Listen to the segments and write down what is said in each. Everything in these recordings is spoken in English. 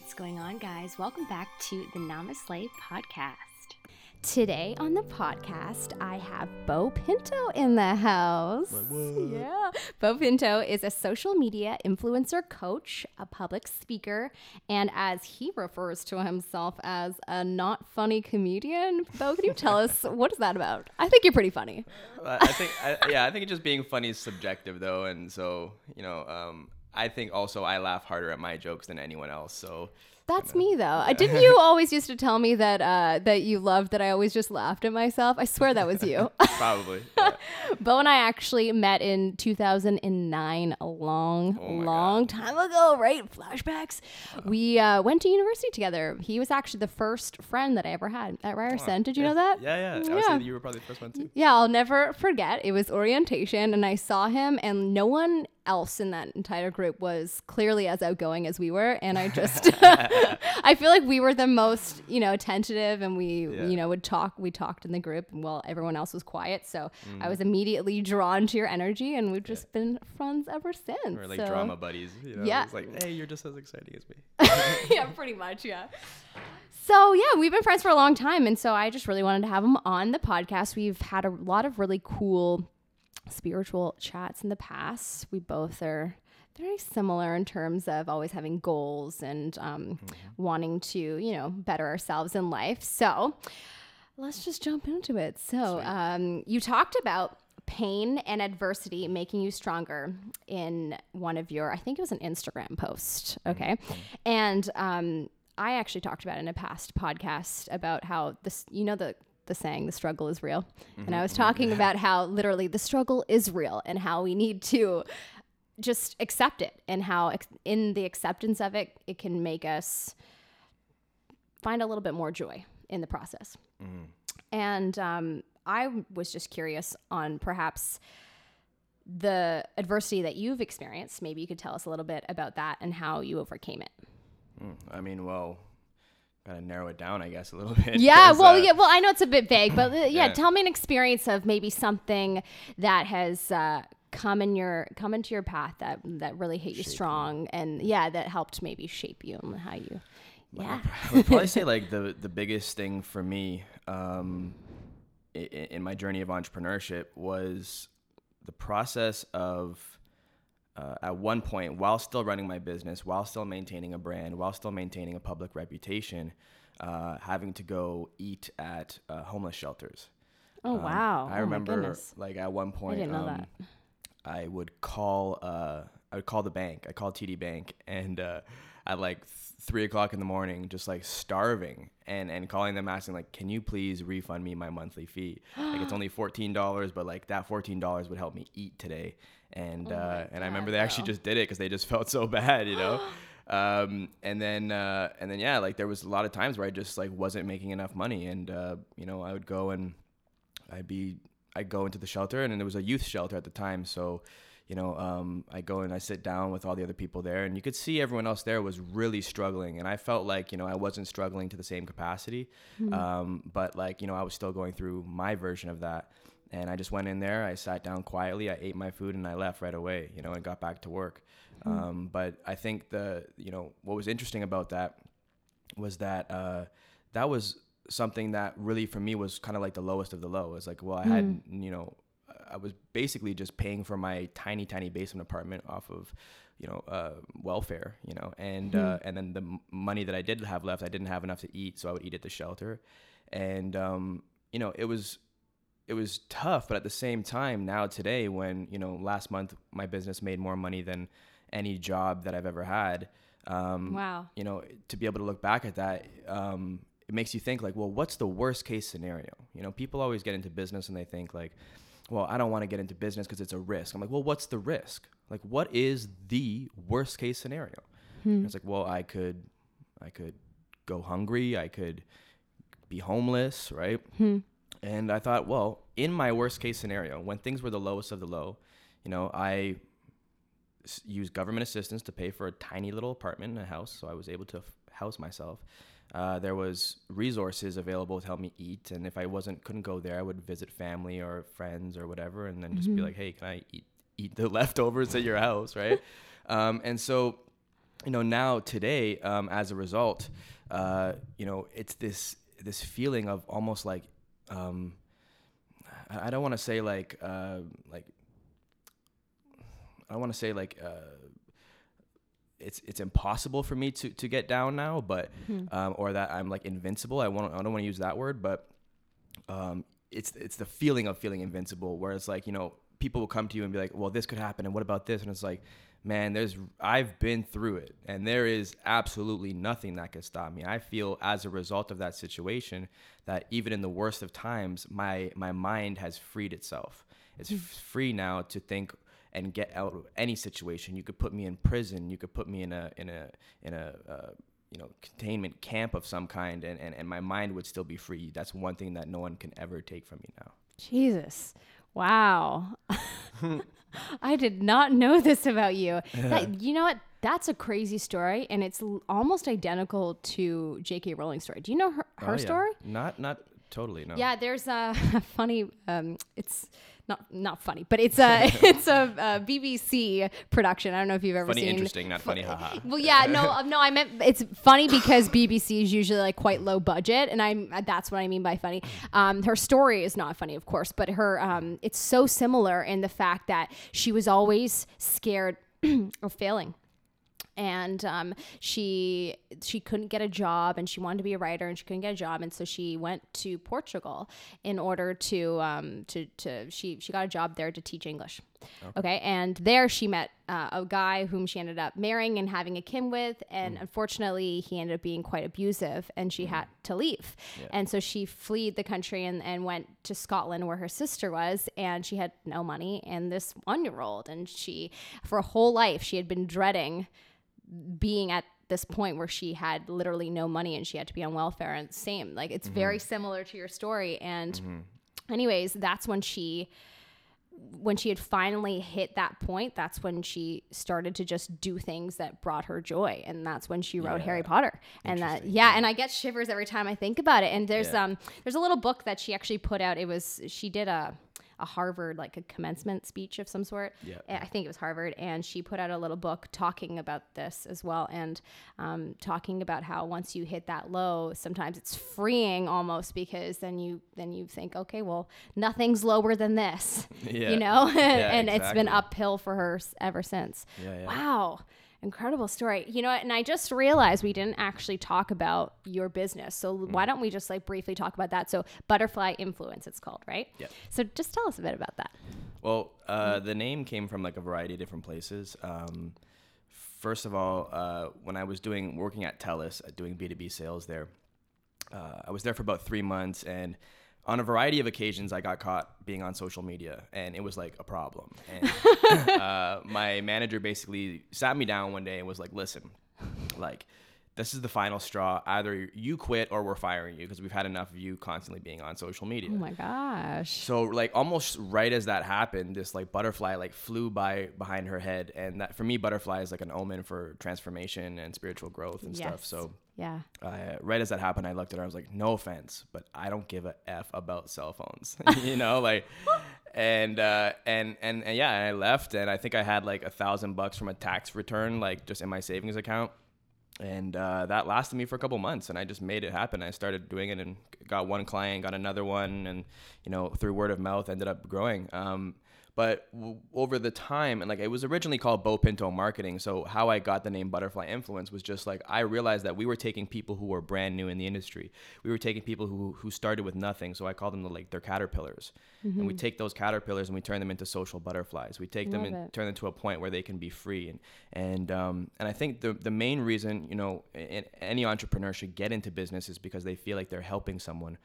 What's going on, guys? Welcome back to the NamaSLAY podcast. Today on the podcast, I have Beau Pinto in the house. Yeah. Beau Pinto is a social media influencer coach, a public speaker, and as he refers to himself as a not funny comedian. Beau, can you tell us what is that about? I think you're pretty funny. I I think, I, yeah, I think just being funny is subjective though, and so you know, um, I think also I laugh harder at my jokes than anyone else. So That's me though. I Didn't you always used to tell me that uh, that you loved that I always just laughed at myself? I swear that was you. probably, yeah. Beau and I actually met in 2009, a long, Oh long time ago, right? Flashbacks. We uh, went to university together. He was actually the first friend that I ever had at Ryerson. Did you know that? yeah, yeah. Yeah. you were probably the first one too. Yeah, I'll never forget. It was orientation, and I saw him, and no one else in that entire group was clearly as outgoing as we were. And I just, I feel like we were the most, you know, tentative, and we, Yeah. you know, would talk. We talked in the group, while everyone else was quiet. So I Mm. was immediately drawn to your energy, and we've just been friends ever since. We're like so- drama buddies. You know? Yeah. It's like, hey, you're just as exciting as me. yeah, pretty much. Yeah. So yeah, we've been friends for a long time, and so I just really wanted to have him on the podcast. We've had a lot of really cool spiritual chats in the past. We both are very similar in terms of always having goals and um, wanting to, you know, better ourselves in life. So let's just jump into it. So um, you talked about pain and adversity making you stronger in one of your, I think it was an Instagram post. Okay. And um, I actually talked about in a past podcast about how this, you know, the, the saying, the struggle is real. And I was talking about how literally the struggle is real and how we need to just accept it and how ex- in the acceptance of it, it can make us find a little bit more joy in the process. And um, I was just curious on perhaps the adversity that you've experienced. Maybe you could tell us a little bit about that and how you overcame it. Mm, I mean, well, gotta narrow it down, I guess, a little bit. Yeah, well, uh, yeah, well, I know it's a bit vague, but uh, yeah, Yeah. tell me an experience of maybe something that has uh, come in your come into your path that that really hit you strong, and yeah, that helped maybe shape you and how you. Yeah. I would probably say like the the biggest thing for me um, i- i- in my journey of entrepreneurship was the process of uh, at one point while still running my business, while still maintaining a brand, while still maintaining a public reputation, uh, having to go eat at uh, homeless shelters. Oh Um, wow! I Oh, remember like at one point didn't know um, that. I would call uh I would call the bank. I called TD Bank and uh at like th- three o'clock in the morning, just like starving and and calling them asking like, can you please refund me my monthly fee? like it's only fourteen dollars, but like that fourteen dollars would help me eat today. And Oh uh and I remember God, they actually just did it because they just felt so bad, you know. um and then uh and then yeah like there was a lot of times where i just like wasn't making enough money. And uh you know i would go and i'd be i'd go into the shelter and then there was a youth shelter at the time. So you know um i go and i sit down with all the other people there and you could see everyone else there was really struggling. And i felt like you know i wasn't struggling to the same capacity. Um but like you know i was still going through my version of that and I just went in there. I sat down quietly. I ate my food and I left right away. You know, and got back to work. Um, but I think the you know what was interesting about that was that uh, that was something that really for me was kind of like the lowest of the low. It's like, well, I had you know, I was basically just paying for my tiny, tiny basement apartment off of you know uh, welfare. You know, and uh, and then the money that I did have left, I didn't have enough to eat, so I would eat at the shelter, and um, you know, it was it was tough, but at the same time, now today, when you know, last month my business made more money than any job that I've ever had. Um, Wow. You know, to be able to look back at that, um, it makes you think like, well, what's the worst case scenario? You know, people always get into business and they think like, well, I don't want to get into business because it's a risk. I'm like, well, what's the risk? Like, what is the worst case scenario? And It's like, well, I could, I could go hungry. I could be homeless, right? And I thought, well, in my worst case scenario, when things were the lowest of the low, you know, I s- used government assistance to pay for a tiny little apartment in a house, so I was able to f- house myself. Uh, there was resources available to help me eat, and if I wasn't couldn't go there, I would visit family or friends or whatever, and then just be like, "Hey, can I eat eat the leftovers at your house?" Right? um, and so you know, now today, um, as a result, uh, you know, it's this this feeling of almost like um, I, I don't want to say like uh, like I don't want to say like uh, it's it's impossible for me to to get down now, but um, or that I'm like invincible. I want I don't want to use that word, but um, it's it's the feeling of feeling invincible, where it's like you know people will come to you and be like, well, this could happen, and what about this? And it's like, man, there's I've been through it, and there is absolutely nothing that can stop me. I feel as a result of that situation that even in the worst of times, my my mind has freed itself. It's free now to think and get out of any situation. You could put me in prison. You could put me in a in a in a uh, you know containment camp of some kind, and, and and my mind would still be free. That's one thing that no one can ever take from me now. Jesus. Wow. I did not know this about you. That, you know what? That's a crazy story, and it's l- almost identical to J.K. Rowling's story. Do you know her, her Oh, yeah. story? Not not totally no. Yeah, there's a funny. Um, it's not not funny, but it's a it's a, uh BBC production. I don't know if you've ever Funny, seen. interesting, not funny, haha. Well, yeah, no, uh, no, I meant it's funny because BBC is usually like quite low budget, and I'm that's what I mean by funny. Um, her story is not funny, of course, but her um, it's so similar in the fact that she was always scared of failing and um, she she couldn't get a job and she wanted to be a writer and she couldn't get a job. And so she went to Portugal in order to um, to to she she got a job there to teach English. Okay, and there she met uh, a guy whom she ended up marrying and having a kin with, and unfortunately he ended up being quite abusive, and she had to leave, and so she fled the country and, and went to Scotland where her sister was, and she had no money. And this one year old, and she for a whole life she had been dreading being at this point where she had literally no money and she had to be on welfare and same like it's very similar to your story. And anyways that's when she when she had finally hit that point that's when she started to just do things that brought her joy. And that's when she wrote harry potter. And that yeah and i get shivers every time i think about it. And there's Yeah. um there's a little book that she actually put out. It was she did a a Harvard like a commencement speech of some sort. Yeah. I think it was Harvard, and she put out a little book talking about this as well, and um, talking about how once you hit that low, sometimes it's freeing almost because then you then you think, okay, well, nothing's lower than this, Yeah. you know, and it's been uphill for her ever since. Yeah, yeah. Wow. Incredible story. You know? And I just realized we didn't actually talk about your business. So Mm. why don't we just like briefly talk about that? So butterfly influence it's called, right? Yeah. So just tell us a bit about that. Well, uh, the name came from like a variety of different places. Um, first of all, uh, when I was doing working at TELUS, uh, doing B two B sales there, uh, I was there for about three months, and on a variety of occasions, I got caught being on social media, and it was like a problem. And uh, my manager basically sat me down one day and was like, "Listen, like." This is the final straw. Either you quit or we're firing you because we've had enough of you constantly being on social media. Oh my gosh. So like almost right as that happened, this like butterfly like flew by behind her head, and that for me, butterfly is like an omen for transformation and spiritual growth and stuff. So Yeah. uh, right as that happened, I looked at her. I was like, no offense, but I don't give a f about cell phones. you know, like, and uh, and and and yeah, I left, and I think I had like a thousand bucks from a tax return, like just in my savings account. And uh, that lasted me for a couple months, and I just made it happen. I started doing it, and got one client, got another one, and you know, through word of mouth, ended up growing. Um, but w- over the time, and like it was originally called Beau Pinto Marketing. So how I got the name Butterfly Influence was just like I realized that we were taking people who were brand new in the industry. We were taking people who who started with nothing. So I call them the, like they're caterpillars, and we take those caterpillars and we turn them into social butterflies. We take them and it. turn them to a point where they can be free. And and um, and I think the the main reason you know any entrepreneur should get into business is because they feel like they're helping someone.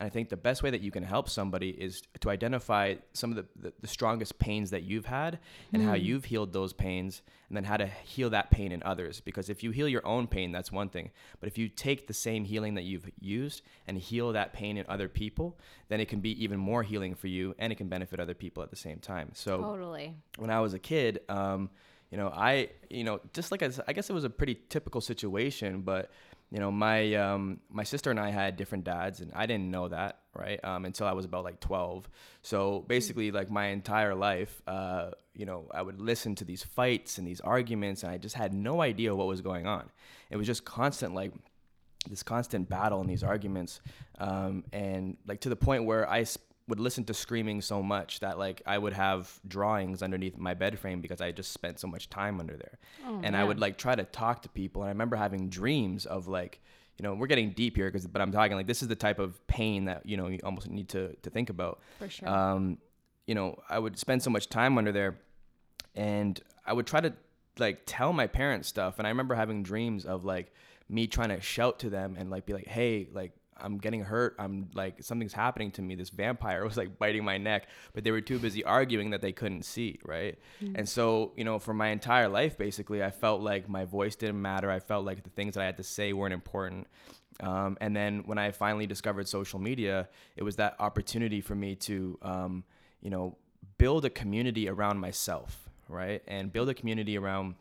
And I think the best way that you can help somebody is to identify some of the, the, the strongest pains that you've had and how you've healed those pains and then how to heal that pain in others. Because if you heal your own pain, that's one thing. But if you take the same healing that you've used and heal that pain in other people, then it can be even more healing for you and it can benefit other people at the same time. So Totally. when I was a kid, um, you know, I, you know, just like as, I guess it was a pretty typical situation, but you know, my um, my sister and I had different dads, and I didn't know that. Right? Um, until I was about like 12. So basically, like my entire life, uh, you know, I would listen to these fights and these arguments, and I just had no idea what was going on. It was just constant, like this constant battle and these arguments, um, and like to the point where I sp- would listen to screaming so much that like I would have drawings underneath my bed frame because I just spent so much time under there. Oh, and I would like try to talk to people and I remember having dreams of like you know, we're getting deep here because but I'm talking like this is the type of pain that, you know, you almost need to to think about. For sure. Um, you know, I would spend so much time under there and I would try to like tell my parents stuff and I remember having dreams of like me trying to shout to them and like be like, "Hey, like I'm getting hurt. I'm like something's happening to me. This vampire was like biting my neck, but they were too busy arguing that they couldn't see, right? And so, you know, for my entire life basically, I felt like my voice didn't matter. I felt like the things that I had to say weren't important. Um, and then when I finally discovered social media, it was that opportunity for me to, um, you know, build a community around myself, right? And build a community around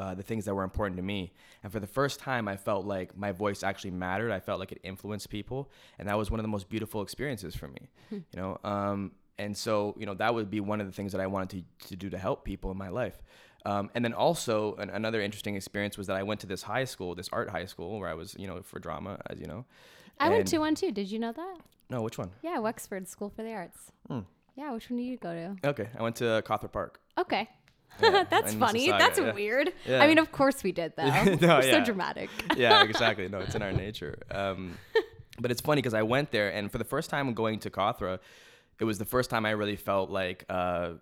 uh, the things that were important to me. And for the first time, I felt like my voice actually mattered. I felt like it influenced people, and that was one of the most beautiful experiences for me. you know, um, and so you know that would be one of the things that I wanted to to do to help people in my life. Um, and then also an, another interesting experience was that I went to this high school, this art high school, where I was, you know, for drama, as you know. I went to one too. Did you know that? No, which one? Yeah, Wexford School for the Arts. Hmm. Yeah, which one did you go to? Okay, I went to Cawthra Park. Okay. Yeah, That's funny. That's yeah. weird. Yeah. I mean, of course we did though. No, We're so dramatic. yeah, exactly. No, it's in our nature. Um, but it's funny because I went there, and for the first time going to Cawthra, it was the first time I really felt like, uh,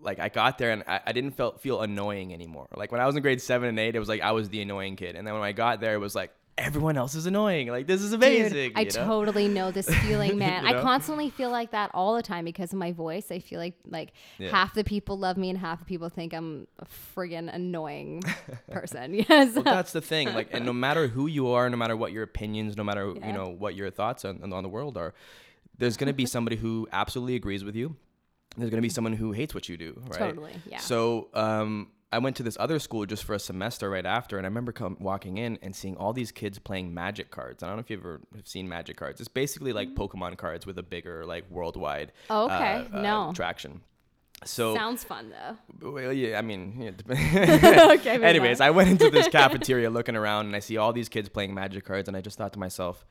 like I got there and I, I didn't feel feel annoying anymore. Like when I was in grade seven and eight, it was like I was the annoying kid, and then when I got there, it was like everyone else is annoying. Like this is amazing. Dude, I know? totally know this feeling, man. You know? I constantly feel like that all the time because of my voice. I feel like like Yeah. half the people love me and half the people think I'm a friggin' annoying person. Yes. well, that's the thing. Like, and no matter who you are, no matter what your opinions, no matter Yeah. you know what your thoughts on, on the world are, there's gonna be somebody who absolutely agrees with you. There's gonna be someone who hates what you do, right? Totally, yeah. So, um, I went to this other school just for a semester right after, and I remember come, walking in and seeing all these kids playing Magic cards. I don't know if you've ever have seen Magic cards. It's basically like Pokemon cards with a bigger, like worldwide. Oh, okay. uh, uh, No. traction. So Sounds fun though. well, yeah, I mean, yeah, Okay, Anyways. I went into this cafeteria looking around and I see all these kids playing magic cards and I just thought to myself,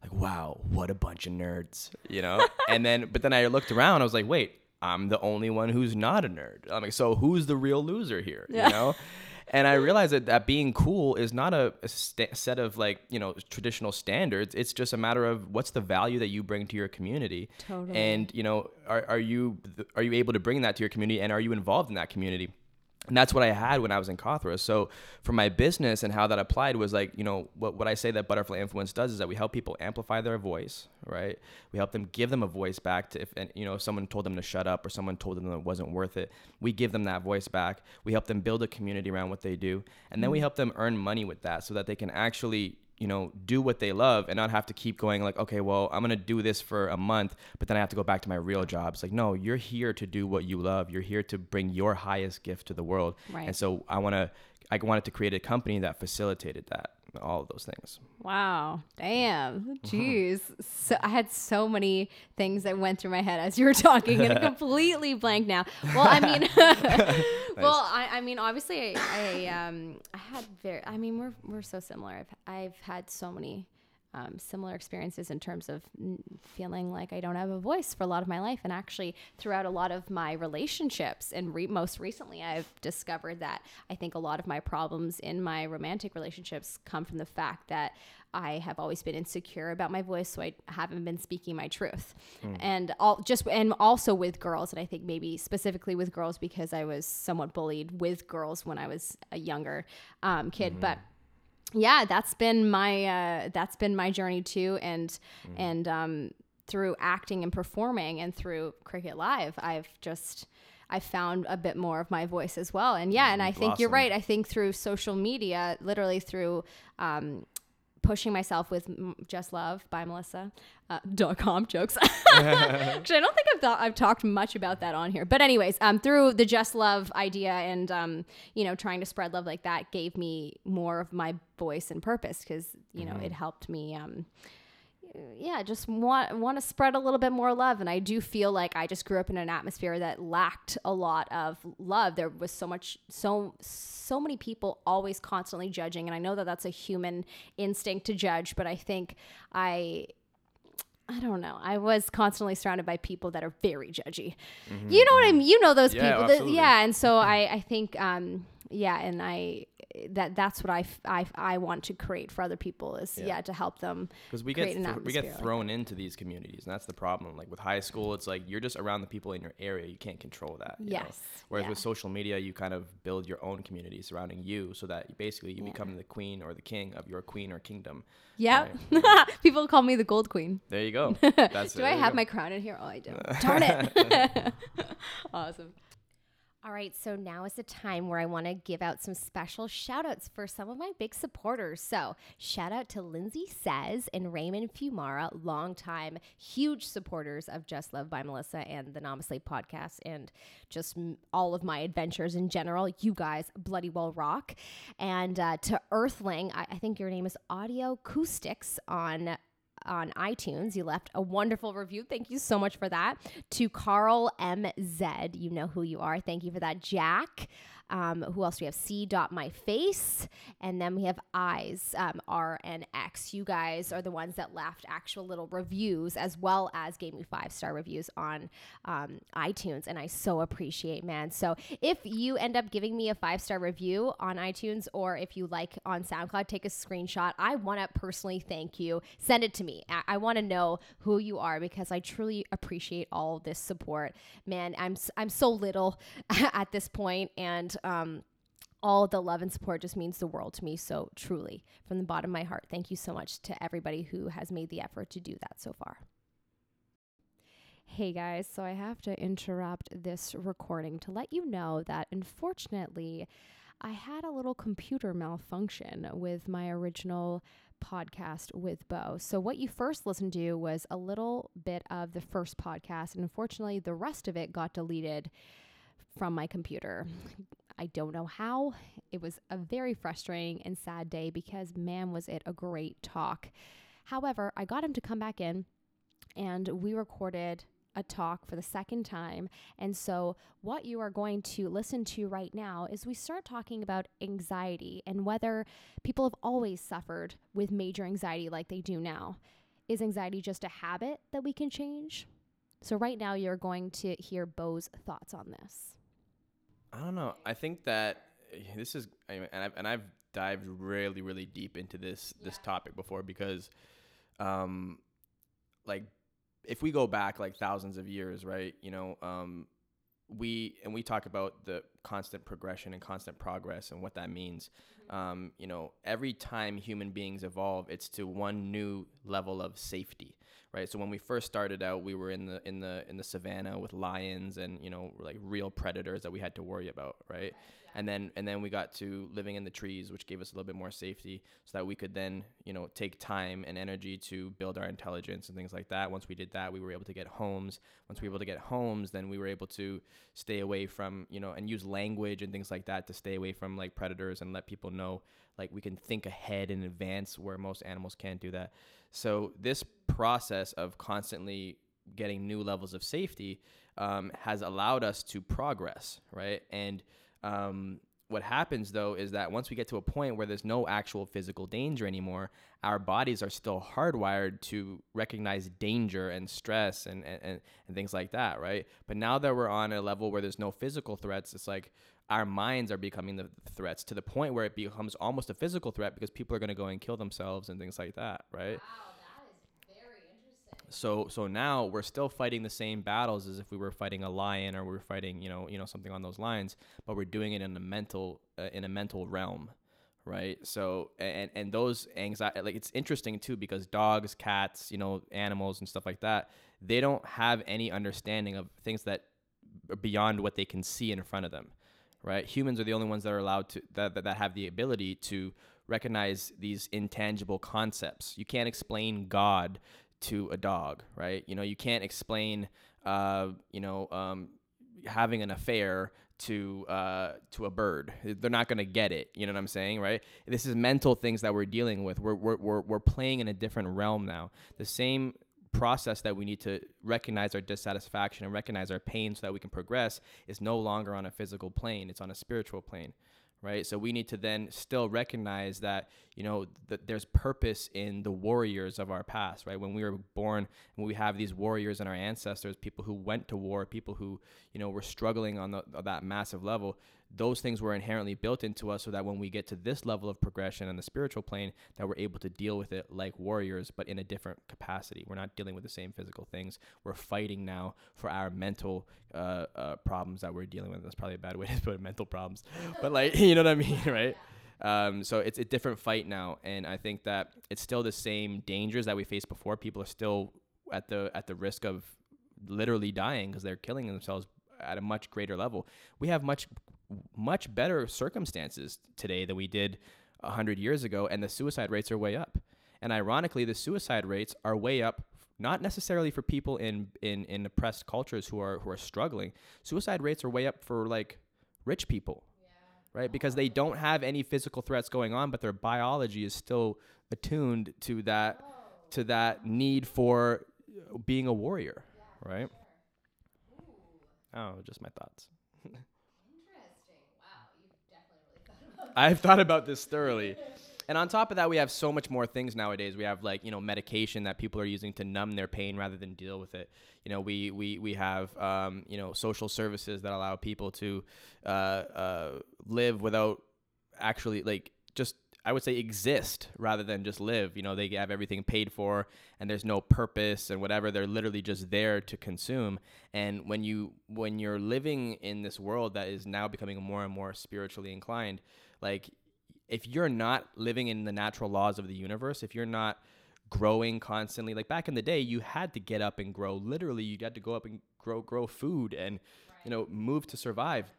like, wow, what a bunch of nerds, you know? and then, but then I looked around, I was like, wait, I'm the only one who's not a nerd. I'm like, so who's the real loser here, Yeah. you know? And I realized that, that being cool is not a, a sta- set of like, you know, traditional standards. It's just a matter of what's the value that you bring to your community. Totally. And, you know, are, are you are you able to bring that to your community and are you involved in that community? And that's what I had when I was in Cawthra. So for my business and how that applied was like, you know, what, what I say that Butterfly Influence does is that we help people amplify their voice, right? We help them give them a voice back to if, and, you know, if someone told them to shut up or someone told them that it wasn't worth it, we give them that voice back. We help them build a community around what they do. And then we mm. help them earn money with that so that they can actually you know, do what they love and not have to keep going like, okay, well, I'm gonna do this for a month, but then I have to go back to my real job. It's like, no, you're here to do what you love. You're here to bring your highest gift to the world. Right. And so I wanna, I wanted to create a company that facilitated that, all of those things. Wow. Damn. Jeez. So I had so many things that went through my head as you were talking and completely blank now. Well, I mean Well, I, I mean obviously I, I um I had very I mean we're we're so similar. I've I've had so many um, similar experiences in terms of feeling like I don't have a voice for a lot of my life. And actually, throughout a lot of my relationships, and re- most recently, I've discovered that I think a lot of my problems in my romantic relationships come from the fact that I have always been insecure about my voice, so I haven't been speaking my truth, and all just and also with girls, and I think maybe specifically with girls because I was somewhat bullied with girls when I was a younger um, kid, but yeah that's been my uh that's been my journey too and and um through acting and performing and through cricket live i've just i found a bit more of my voice as well. And yeah and i think you're right i think through social media literally through um pushing myself with just love by melissa uh, dot com jokes Actually, I don't think I've thought I've talked much about that on here. But anyways, um, through the Just Love idea and um, you know, trying to spread love like that gave me more of my voice and purpose because you know it helped me um, yeah, just want want to spread a little bit more love. And I do feel like I just grew up in an atmosphere that lacked a lot of love. There was so much, so so many people always constantly judging, and I know that that's a human instinct to judge. But I think I I don't know. I was constantly surrounded by people that are very judgy. Mm-hmm. You know what I mean? You know those yeah, people. That, yeah, and so I I think um yeah, and I that that's what I, I, I want to create for other people is yeah, yeah to help them because we get th- we get thrown like into these communities and that's the problem. Like with high school it's like you're just around the people in your area. You can't control that yes know? whereas yeah. with social media you kind of build your own community surrounding you so that basically you yeah. become the queen or the king of your queen or kingdom yeah right? people call me the gold queen. There you go. That's do I have my crown in here? Oh I don't. Darn it. Awesome all right, so now is the time where I want to give out some special shout outs for some of my big supporters. So, shout out to Lindsay Says and Raymond Fumara, longtime huge supporters of Just Love by Melissa and the NamaSLAY podcast and just all of my adventures in general. You guys bloody well rock. And uh, to Earthling, I, I think your name is Audio Acoustics on on iTunes. You left a wonderful review. Thank you so much for that. To Carl MZ, you know who you are. Thank you for that. Jack, um, who else do we have? C. Dot my face, and then we have eyes. Um, R and X. You guys are the ones that left actual little reviews as well as gave me five star reviews on um, iTunes, and I so appreciate, man. So if you end up giving me a five star review on iTunes, or if you like on SoundCloud, take a screenshot. I want to personally thank you. Send it to me. I, I want to know who you are because I truly appreciate all this support, man. I'm I'm so little at this point, and um, all the love and support just means the world to me. So, truly, from the bottom of my heart, thank you so much to everybody who has made the effort to do that so far. Hey guys, so I have to interrupt this recording to let you know that unfortunately, I had a little computer malfunction with my original podcast with Beau. So, what you first listened to was a little bit of the first podcast, and unfortunately, the rest of it got deleted from my computer. I don't know how. It was a very frustrating and sad day because, man, was it a great talk. However, I got him to come back in and we recorded a talk for the second time. And so, what you are going to listen to right now is we start talking about anxiety and whether people have always suffered with major anxiety like they do now. Is anxiety just a habit that we can change? So, right now, you're going to hear Beau's thoughts on this. I don't know. I think that eh, this is, and I've, and I've dived really, really deep into this yeah. this topic before because, um, like, if we go back like thousands of years, right? You know, um, we and we talk about the constant progression and constant progress and what that means. Mm-hmm. Um, you know, every time human beings evolve, it's to one new level of safety right? So when we first started out, we were in the in the in the savannah with lions and you know like real predators that we had to worry about, right? And then and then we got to living in the trees, which gave us a little bit more safety, so that we could then you know take time and energy to build our intelligence and things like that. Once we did that, we were able to get homes. Once we were able to get homes, then we were able to stay away from you know and use language and things like that to stay away from like predators and let people know like we can think ahead in advance where most animals can't do that. So this process of constantly getting new levels of safety um, has allowed us to progress, right? And um, what happens though is that once we get to a point where there's no actual physical danger anymore, our bodies are still hardwired to recognize danger and stress and, and, and things like that, right? But now that we're on a level where there's no physical threats, it's like our minds are becoming the threats to the point where it becomes almost a physical threat because people are going to go and kill themselves and things like that, right? Wow. So so now we're still fighting the same battles as if we were fighting a lion or we are fighting you know you know something on those lines, but we're doing it in a mental uh, in a mental realm, right? So and and those anxiety like it's interesting too because dogs, cats, you know animals and stuff like that, they don't have any understanding of things that are beyond what they can see in front of them, right? Humans are the only ones that are allowed to that that, that have the ability to recognize these intangible concepts. You can't explain God to a dog, right? You know, you can't explain, uh, you know, um, having an affair to uh, to a bird. They're not gonna get it. You know what I'm saying, right? This is mental things that we're dealing with. We're we're we're, we're playing in a different realm now. The same process that we need to recognize our dissatisfaction and recognize our pain so that we can progress is no longer on a physical plane. It's on a spiritual plane right? So we need to then still recognize that you know that there's purpose in the warriors of our past, right? When we were born, when we have these warriors and our ancestors, people who went to war, people who you know were struggling on, the, on that massive level those things were inherently built into us so that when we get to this level of progression in the spiritual plane that we're able to deal with it like warriors but in a different capacity. We're not dealing with the same physical things. We're fighting now for our mental uh, uh, problems that we're dealing with. That's probably a bad way to put it mental problems. But like you know what i mean right? Um, so it's a different fight now and i think that it's still the same dangers that we faced before. People are still at the at the risk of literally dying because they're killing themselves at a much greater level. We have much much better circumstances today than we did 100 years ago, and the suicide rates are way up. And ironically, the suicide rates are way up not necessarily for people in, in, in oppressed cultures who are, who are struggling. Suicide rates are way up for like rich people, yeah. right? Because they don't have any physical threats going on, but their biology is still attuned to that, oh. to that need for being a warrior, yeah, right? Sure. Oh, just my thoughts. I've thought about this thoroughly. And on top of that, we have so much more things nowadays. We have like you know medication that people are using to numb their pain rather than deal with it. You know, we we we have um, you know social services that allow people to uh, uh, live without actually like just I would say exist rather than just live. You know, they have everything paid for and there's no purpose and whatever. They're literally just there to consume. And when you when you're living in this world that is now becoming more and more spiritually inclined, like if you're not living in the natural laws of the universe, if you're not growing constantly, like back in the day, you had to get up and grow. Literally, you had to go up and grow grow food and right. you know move to survive.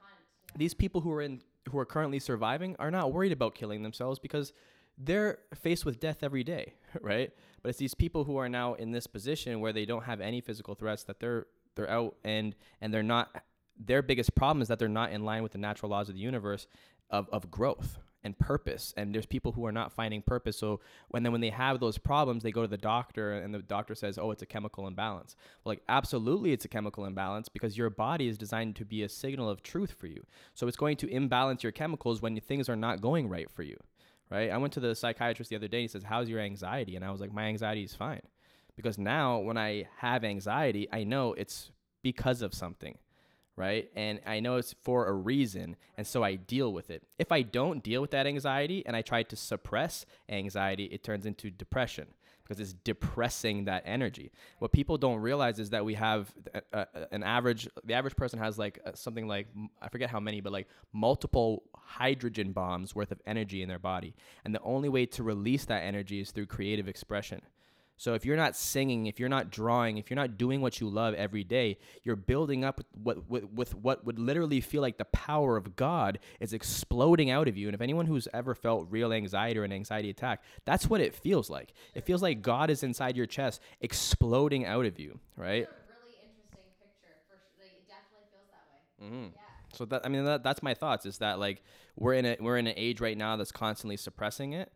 These people who are in who are currently surviving are not worried about killing themselves because they're faced with death every day, right? But it's these people who are now in this position where they don't have any physical threats that they're they're out and and they're not their biggest problem is that they're not in line with the natural laws of the universe of, of growth and purpose and there's people who are not finding purpose. So when then when they have those problems they go to the doctor and the doctor says oh it's a chemical imbalance. Well, like absolutely it's a chemical imbalance because your body is designed to be a signal of truth for you. So it's going to imbalance your chemicals when things are not going right for you right? I went to the psychiatrist the other day and he says how's your anxiety? And i was like my anxiety is fine because now when i have anxiety i know it's because of something right? And I know it's for a reason, and so I deal with it. If I don't deal with that anxiety and I try to suppress anxiety, it turns into depression because it's depressing that energy. What people don't realize is that we have a, a, an average, the average person has like uh, something like, I forget how many, but like multiple hydrogen bombs worth of energy in their body. And the only way to release that energy is through creative expression. So if you're not singing, if you're not drawing, if you're not doing what you love every day, you're building up with what, with what would literally feel like the power of God is exploding out of you. And if anyone who's ever felt real anxiety or an anxiety attack, that's what it feels like. It feels like God is inside your chest exploding out of you, right? really interesting picture. For sure. Like, it definitely feels that way. Mm-hmm. Yeah. So that I mean that, that's my thoughts is that like we're in a we're in an age right now that's constantly suppressing it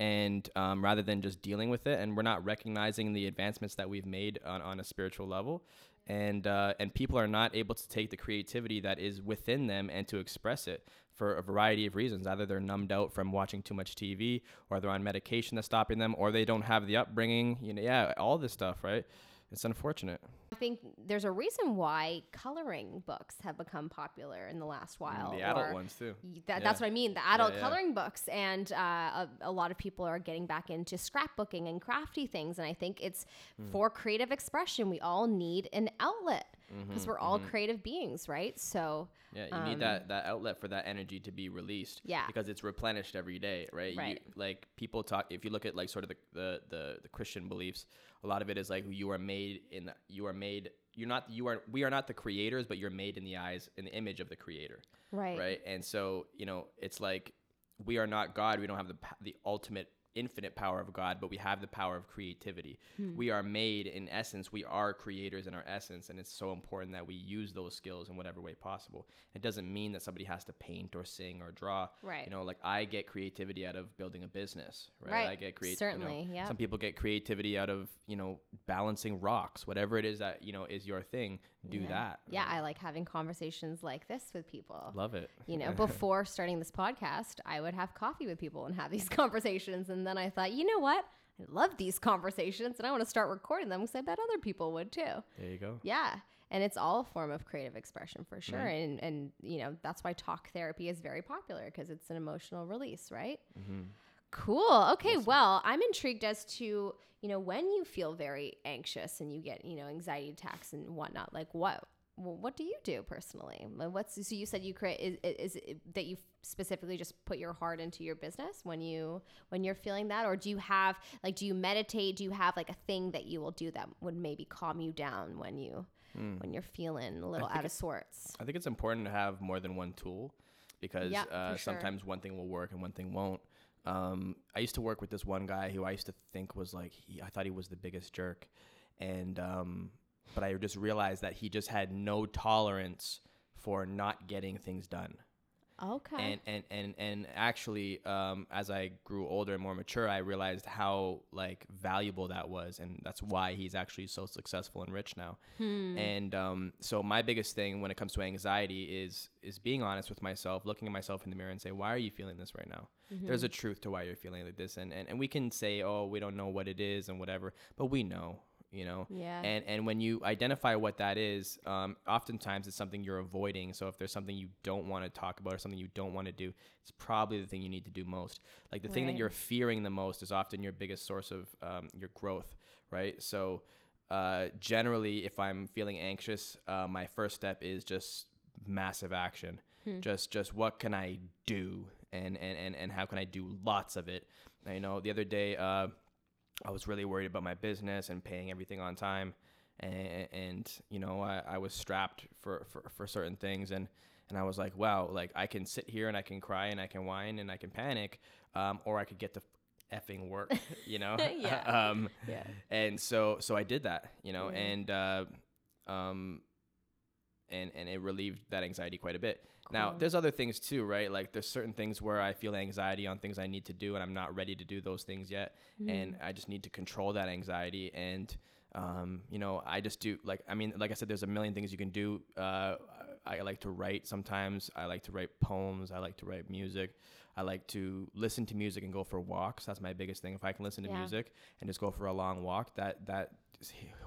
and um, rather than just dealing with it and we're not recognizing the advancements that we've made on, on a spiritual level. And uh, and people are not able to take the creativity that is within them and to express it for a variety of reasons. Either they're numbed out from watching too much tv or they're on medication that's stopping them or they don't have the upbringing you know yeah all this stuff right it's unfortunate. I think there's a reason why coloring books have become popular in the last mm, while. the adult ones too. That, yeah. That's what I mean. The adult yeah, yeah. coloring books, and uh, a, a, lot of people are getting back into scrapbooking and crafty things. And I think it's mm. for creative expression. We all need an outlet because mm-hmm, we're all mm-hmm. creative beings, right? So yeah, you um, need that that outlet for that energy to be released. Yeah, because it's replenished every day, right? Right. You, like people talk. If you look at like sort of the, the the the Christian beliefs, a lot of it is like you are made in the, you are made. You're not. You are. We are not the creators, but you're made in the eyes in the image of the creator. Right. Right. And so you know, it's like we are not God. We don't have the the ultimate infinite power of God, but we have the power of creativity. Hmm. We are made in essence, we are creators in our essence, and it's so important that we use those skills in whatever way possible. It doesn't mean that somebody has to paint or sing or draw. Right. You know, like I get creativity out of building a business, right? Right. I get creativity. Certainly, yeah. Some people get creativity out of, you know, balancing rocks, whatever it is that, you know, is your thing, do yeah. that. Yeah, I like having conversations like this with people. Love it. you know, before starting this podcast, I would have coffee with people and have these conversations. And then I thought, you know what? I love these conversations and I want to start recording them because I bet other people would too. There you go. Yeah. And it's all a form of creative expression for sure. Mm-hmm. And, and, you know, that's why talk therapy is very popular because it's an emotional release, right? Mm-hmm. Cool. Okay. Well, I'm intrigued as to, you know, when you feel very anxious and you get, you know, anxiety attacks and whatnot, like what, what do you do personally? What's, so you said you create, is, is it that you specifically just put your heart into your business when you, when you're feeling that? Or do you have, like, do you meditate? Do you have like a thing that you will do that would maybe calm you down when you, when you're feeling a little out of sorts? I think it's important to have more than one tool because Yeah, uh, sure. sometimes one thing will work and one thing won't. Um, I used to work with this one guy who I used to think was like, he, I thought he was the biggest jerk. And, um, but I just realized that he just had no tolerance for not getting things done. Okay. and and and and actually um, as i grew older and more mature i realized how like valuable that was and that's why he's actually so successful and rich now. And um, so my biggest thing when it comes to anxiety is is being honest with myself looking at myself in the mirror and say why are you feeling this right now? There's a truth to why you're feeling like this and, and and we can say oh we don't know what it is and whatever but we know you know? Yeah. and and when you identify what that is um, oftentimes it's something you're avoiding. So if there's something you don't want to talk about or something you don't want to do it's probably the thing you need to do most. Like the thing that you're fearing the most is often your biggest source of um, your growth right? So uh, generally if i'm feeling anxious uh, my first step is just massive action. Just just what can i do? And and and, and how can i do lots of it? Now, you know the other day uh, I was really worried about my business and paying everything on time, and, and you know I, I was strapped for, for, for certain things, and and I was like, wow, like I can sit here and I can cry and I can whine and I can panic, um, or I could get the effing work, you know. Yeah. um, Yeah. And so so I did that, you know, and uh, um, and and it relieved that anxiety quite a bit. Now, there's other things too, right? Like there's certain things where I feel anxiety on things I need to do, and I'm not ready to do those things yet, and I just need to control that anxiety. And um, you know, I just do like I mean, like I said, there's a million things you can do. Uh, I like to write sometimes. I like to write poems. I like to write music. I like to listen to music and go for walks. That's my biggest thing. If I can listen to Yeah. music and just go for a long walk, that that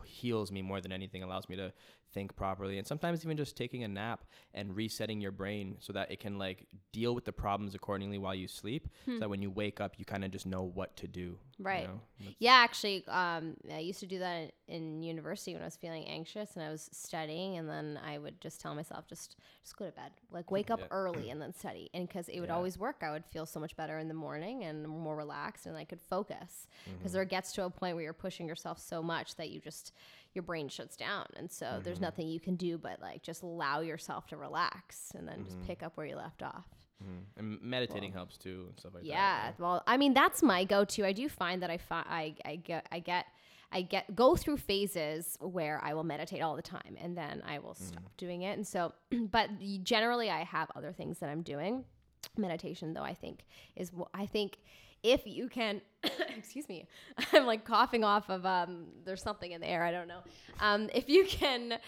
heals me more than anything. Allows me to think properly, and sometimes even just taking a nap and resetting your brain so that it can like deal with the problems accordingly while you sleep. So that when you wake up, you kind of just know what to do. you Hmm. Right. know? Yeah, actually, um, I used to do that in, in university when I was feeling anxious and I was studying, and then I would just tell myself, just just go to bed, like wake up Yeah. early and then study, and because it would Yeah. always work, I would feel so much better in the morning and more relaxed, and I could focus. Because Mm-hmm. there gets to a point where you're pushing yourself so much that you just your brain shuts down, and so there's Mm-hmm. nothing you can do but like just allow yourself to relax and then Mm-hmm. just pick up where you left off. Mhm. And meditating helps too and stuff like Yeah, that. Yeah. Well, I mean that's my go-to. I do find that I find I I get I get I get go through phases where I will meditate all the time and then I will stop doing it. And so, but generally I have other things that I'm doing. Meditation, though, I think is wh- I think if you can, excuse me, I'm like coughing off of um. There's something in the air. I don't know. Um, if you can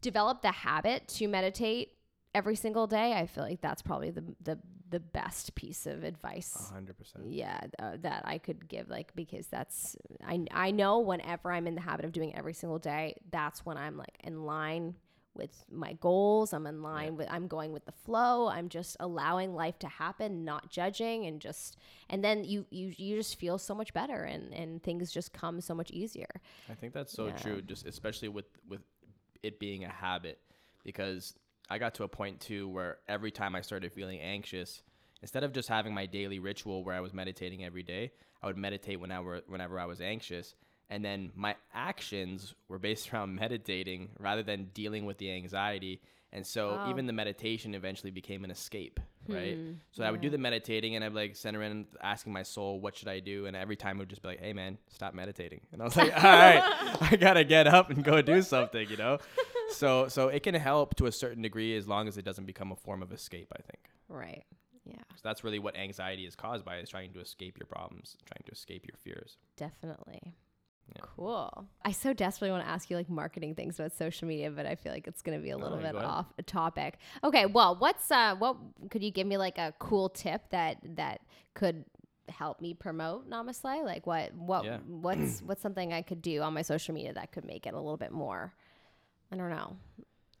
develop the habit to meditate every single day, I feel like that's probably the the the best piece of advice. Hundred percent. Yeah, uh, that I could give like because that's I I know whenever I'm in the habit of doing every single day, that's when I'm like in line with my goals. I'm in line with I'm going with the flow. I'm just allowing life to happen, not judging and just and then you you you just feel so much better and and things just come so much easier. I think that's so Yeah. true, just especially with with it being a habit, because I got to a point too where every time I started feeling anxious, instead of just having my daily ritual where I was meditating every day, I would meditate whenever whenever I was anxious, and then my actions were based around meditating rather than dealing with the anxiety. And so even the meditation eventually became an escape, right? Hmm, So I would do the meditating and I'd like send around asking my soul, what should I do? And every time it would just be like, hey man, stop meditating. And I was like, all right, I gotta get up and go do something, you know? So so it can help to a certain degree as long as it doesn't become a form of escape, I think. Right. Yeah. So that's really what anxiety is caused by is trying to escape your problems, trying to escape your fears. Definitely. Yeah. Cool. I so desperately want to ask you like marketing things about social media, but I feel like it's going to be a little yeah, bit off topic. Okay, well, what's uh what could you give me like a cool tip that that could help me promote NamaSLAY? Like what what Yeah. what's what's something I could do on my social media that could make it a little bit more I don't know,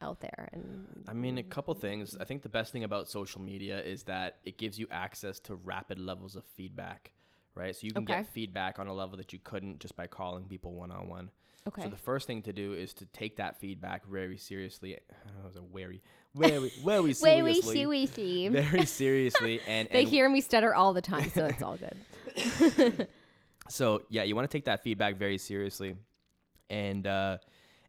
out there and I mean, a couple things. I think the best thing about social media is that it gives you access to rapid levels of feedback, right? So you can Okay. get feedback on a level that you couldn't just by calling people one on one. Okay. So the first thing to do is to take that feedback very seriously. I was a very, very, very seriously. we see. Very seriously, and, They and hear me stutter all the time, so it's all good. so yeah, you want to take that feedback very seriously, and uh,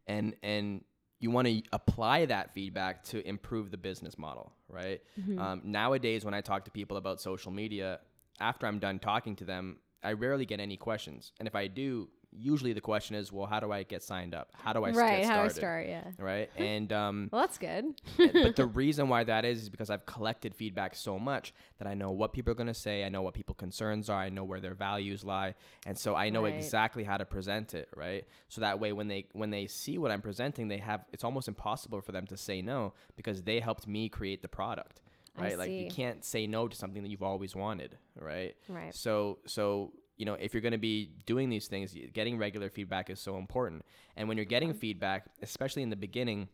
and and you want to apply that feedback to improve the business model, right? Mm-hmm. Um, nowadays, when I talk to people about social media, after I'm done talking to them, I rarely get any questions, and if I do, usually the question is, well, how do I get signed up? How do I right, get how do I start, yeah. Right, and um, Well, that's good. but the reason why that is is because I've collected feedback so much that I know what people are going to say, I know what people's concerns are, I know where their values lie, and so I know Right. exactly how to present it, right? So that way when they when they see what I'm presenting, they have it's almost impossible for them to say no because they helped me create the product. Right? Like you can't say no to something that you've always wanted, right? Right. So so you know if you're going to be doing these things, getting regular feedback is so important. And when you're getting feedback, especially in the beginning,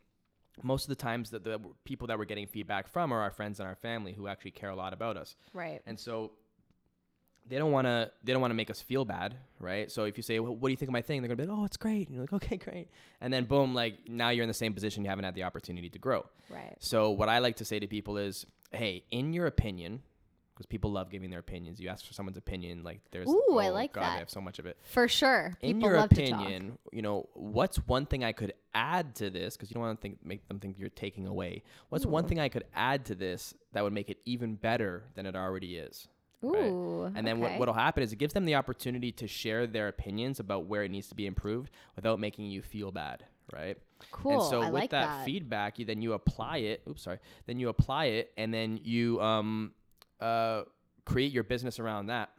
most of the times that the people that we're getting feedback from are our friends and our family who actually care a lot about us. Right. And so they don't want to they don't want to make us feel bad, right? So if you say, well, "What do you think of my thing?" they're going to be like, "Oh, it's great." And you're like, "Okay, great." And then boom, like now you're in the same position you haven't had the opportunity to grow. Right. So what I like to say to people is, "Hey, in your opinion, because people love giving their opinions. You ask for someone's opinion, like there's Ooh, I oh, like God, that. They have so much of it. For sure. In People your love to talk. opinion, you know, what's one thing I could add to this? Because you don't want to think make them think you're taking away. What's one hmm. thing I could add to this that would make it even better than it already is? right? Ooh. And then what okay. what'll happen is it gives them the opportunity to share their opinions about where it needs to be improved without making you feel bad, right? Cool. And so I with like that, that. feedback, you then you apply it. Oops, sorry. Then you apply it, and then you um uh create your business around that.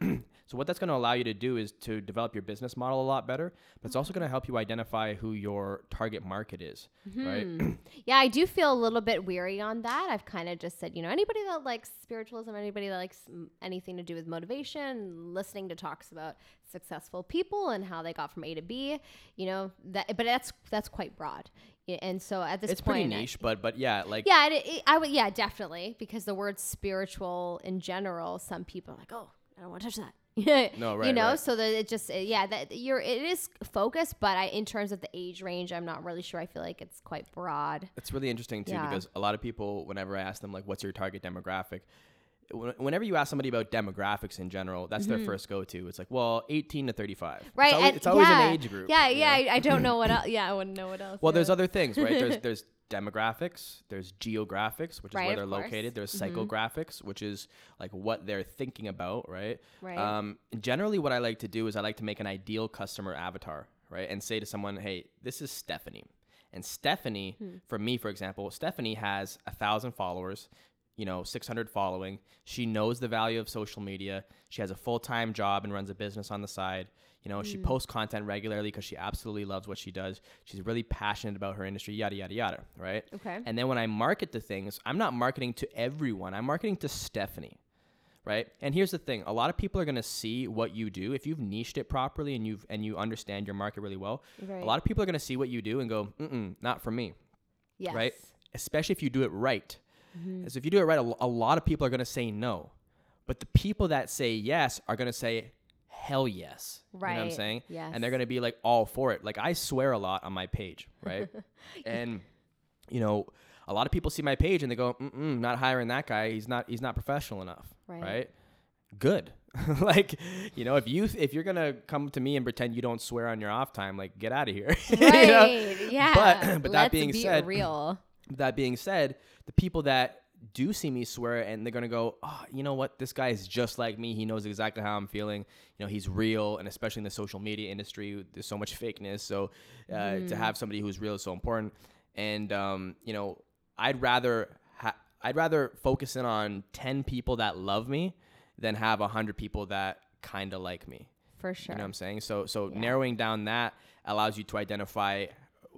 so what that's going to allow you to do is to develop your business model a lot better, but it's also going to help you identify who your target market is, right? Hmm. yeah, I do feel a little bit weary on that. I've kind of just said, you know, anybody that likes spiritualism, anybody that likes anything to do with motivation, listening to talks about successful people and how they got from A to B, you know, that. But that's that's quite broad, and so at this it's point, it's pretty I- niche, but but yeah, like yeah, it, it, I would. Yeah, definitely, because the word spiritual in general, some people are like, oh, I don't want to touch that. No, right, You know, right. so that it just, yeah, that you're. It is focused, but I, in terms of the age range, I'm not really sure. I feel like it's quite broad. It's really interesting too Yeah. because a lot of people, whenever I ask them like, "What's your target demographic?" Whenever you ask somebody about demographics in general, that's their first go-to. It's like, well, 18 to 35. Mm-hmm. Right. It's always, and- it's always yeah, an age group. Yeah, yeah. I, I don't know what else. Yeah, I wouldn't know what else. Well, yeah. there's other things, right? There's there's demographics, there's geographics, which is where they're course. located. There's Mhm. psychographics, which is like what they're thinking about, right? Right. Um, generally, what I like to do is I like to make an ideal customer avatar, right? And say to someone, hey, this is Stephanie. And Stephanie, Hmm. for me, for example, Stephanie has a thousand followers, you know, 600 following. She knows the value of social media. She has a full time job and runs a business on the side. You know, she Hmm. posts content regularly because she absolutely loves what she does. She's really passionate about her industry, yada, yada, yada, right? okay. And then when I market the things, I'm not marketing to everyone. I'm marketing to Stephanie. Right? And here's the thing. A lot of people are going to see what you do if you've niched it properly and you've and you understand your market really well. Right. A lot of people are going to see what you do and go, "Mm-mm, not for me." yes. right? Especially if you do it right. Mm-hmm. So if you do it right, a, a lot of people are going to say no. But the people that say yes are going to say hell yes. Right. You know what I'm saying? Yes. And they're going to be like all for it. Like I swear a lot on my page, right? and you know, a lot of people see my page and they go, Mm-mm, "Not hiring that guy. He's not. He's not professional enough." Right. Right? Good. like, you know, if you if you're gonna come to me and pretend you don't swear on your off time, like get out of here. You know? Right. Yeah. But- but that Let's being be said- real. That being said, the people that do see me swear and they're gonna go, oh, you know what? This guy is just like me. He knows exactly how I'm feeling. You know, he's real, and especially in the social media industry, there's so much fakeness. So uh, Mm. to have somebody who's real is so important. And um, you know, I'd rather ha- I'd rather focus in on ten people that love me than have hundred people that kind of like me. For sure. You know what I'm saying? So so Yeah. narrowing down that allows you to identify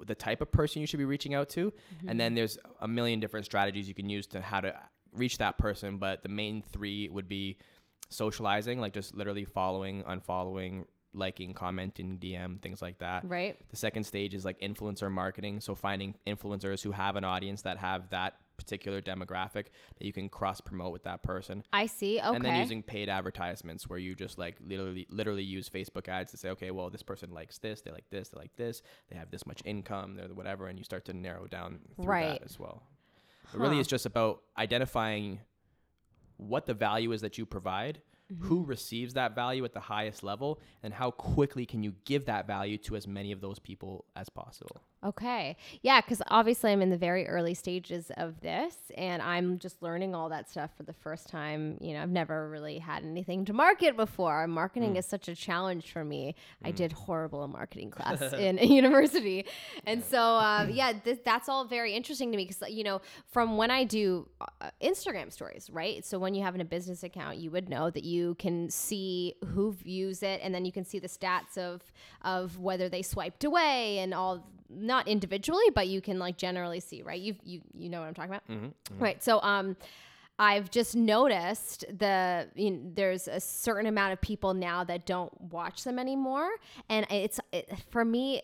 the type of person you should be reaching out to, Mm-hmm. and then there's a million different strategies you can use to how to reach that person. But the main three would be socializing, like just literally following, unfollowing, liking, commenting, DM, things like that. right. The second stage is like influencer marketing. So finding influencers who have an audience that have that particular demographic that you can cross promote with that person I see. Okay. and then using paid advertisements where you just like literally literally use Facebook ads to say, okay, well this person likes this, they like this, they like this, they have this much income, they're whatever, and you start to narrow down through Right. that as well. But really, Huh. it's just about identifying what the value is that you provide, Mm-hmm. who receives that value at the highest level, and how quickly can you give that value to as many of those people as possible. Okay. Yeah, because obviously I'm in the very early stages of this and I'm just learning all that stuff for the first time. You know, I've never really had anything to market before. Marketing is such a challenge for me. I did horrible in marketing class in university. And so, um, yeah, th- that's all very interesting to me because, you know, from when I do uh, Instagram stories, right? So when you have a business account, you would know that you can see who views it and then you can see the stats of, of whether they swiped away and all not individually, but you can like generally see, right? You you you know what I'm talking about, right? So um, I've just noticed the you know, there's a certain amount of people now that don't watch them anymore, and it's it, for me.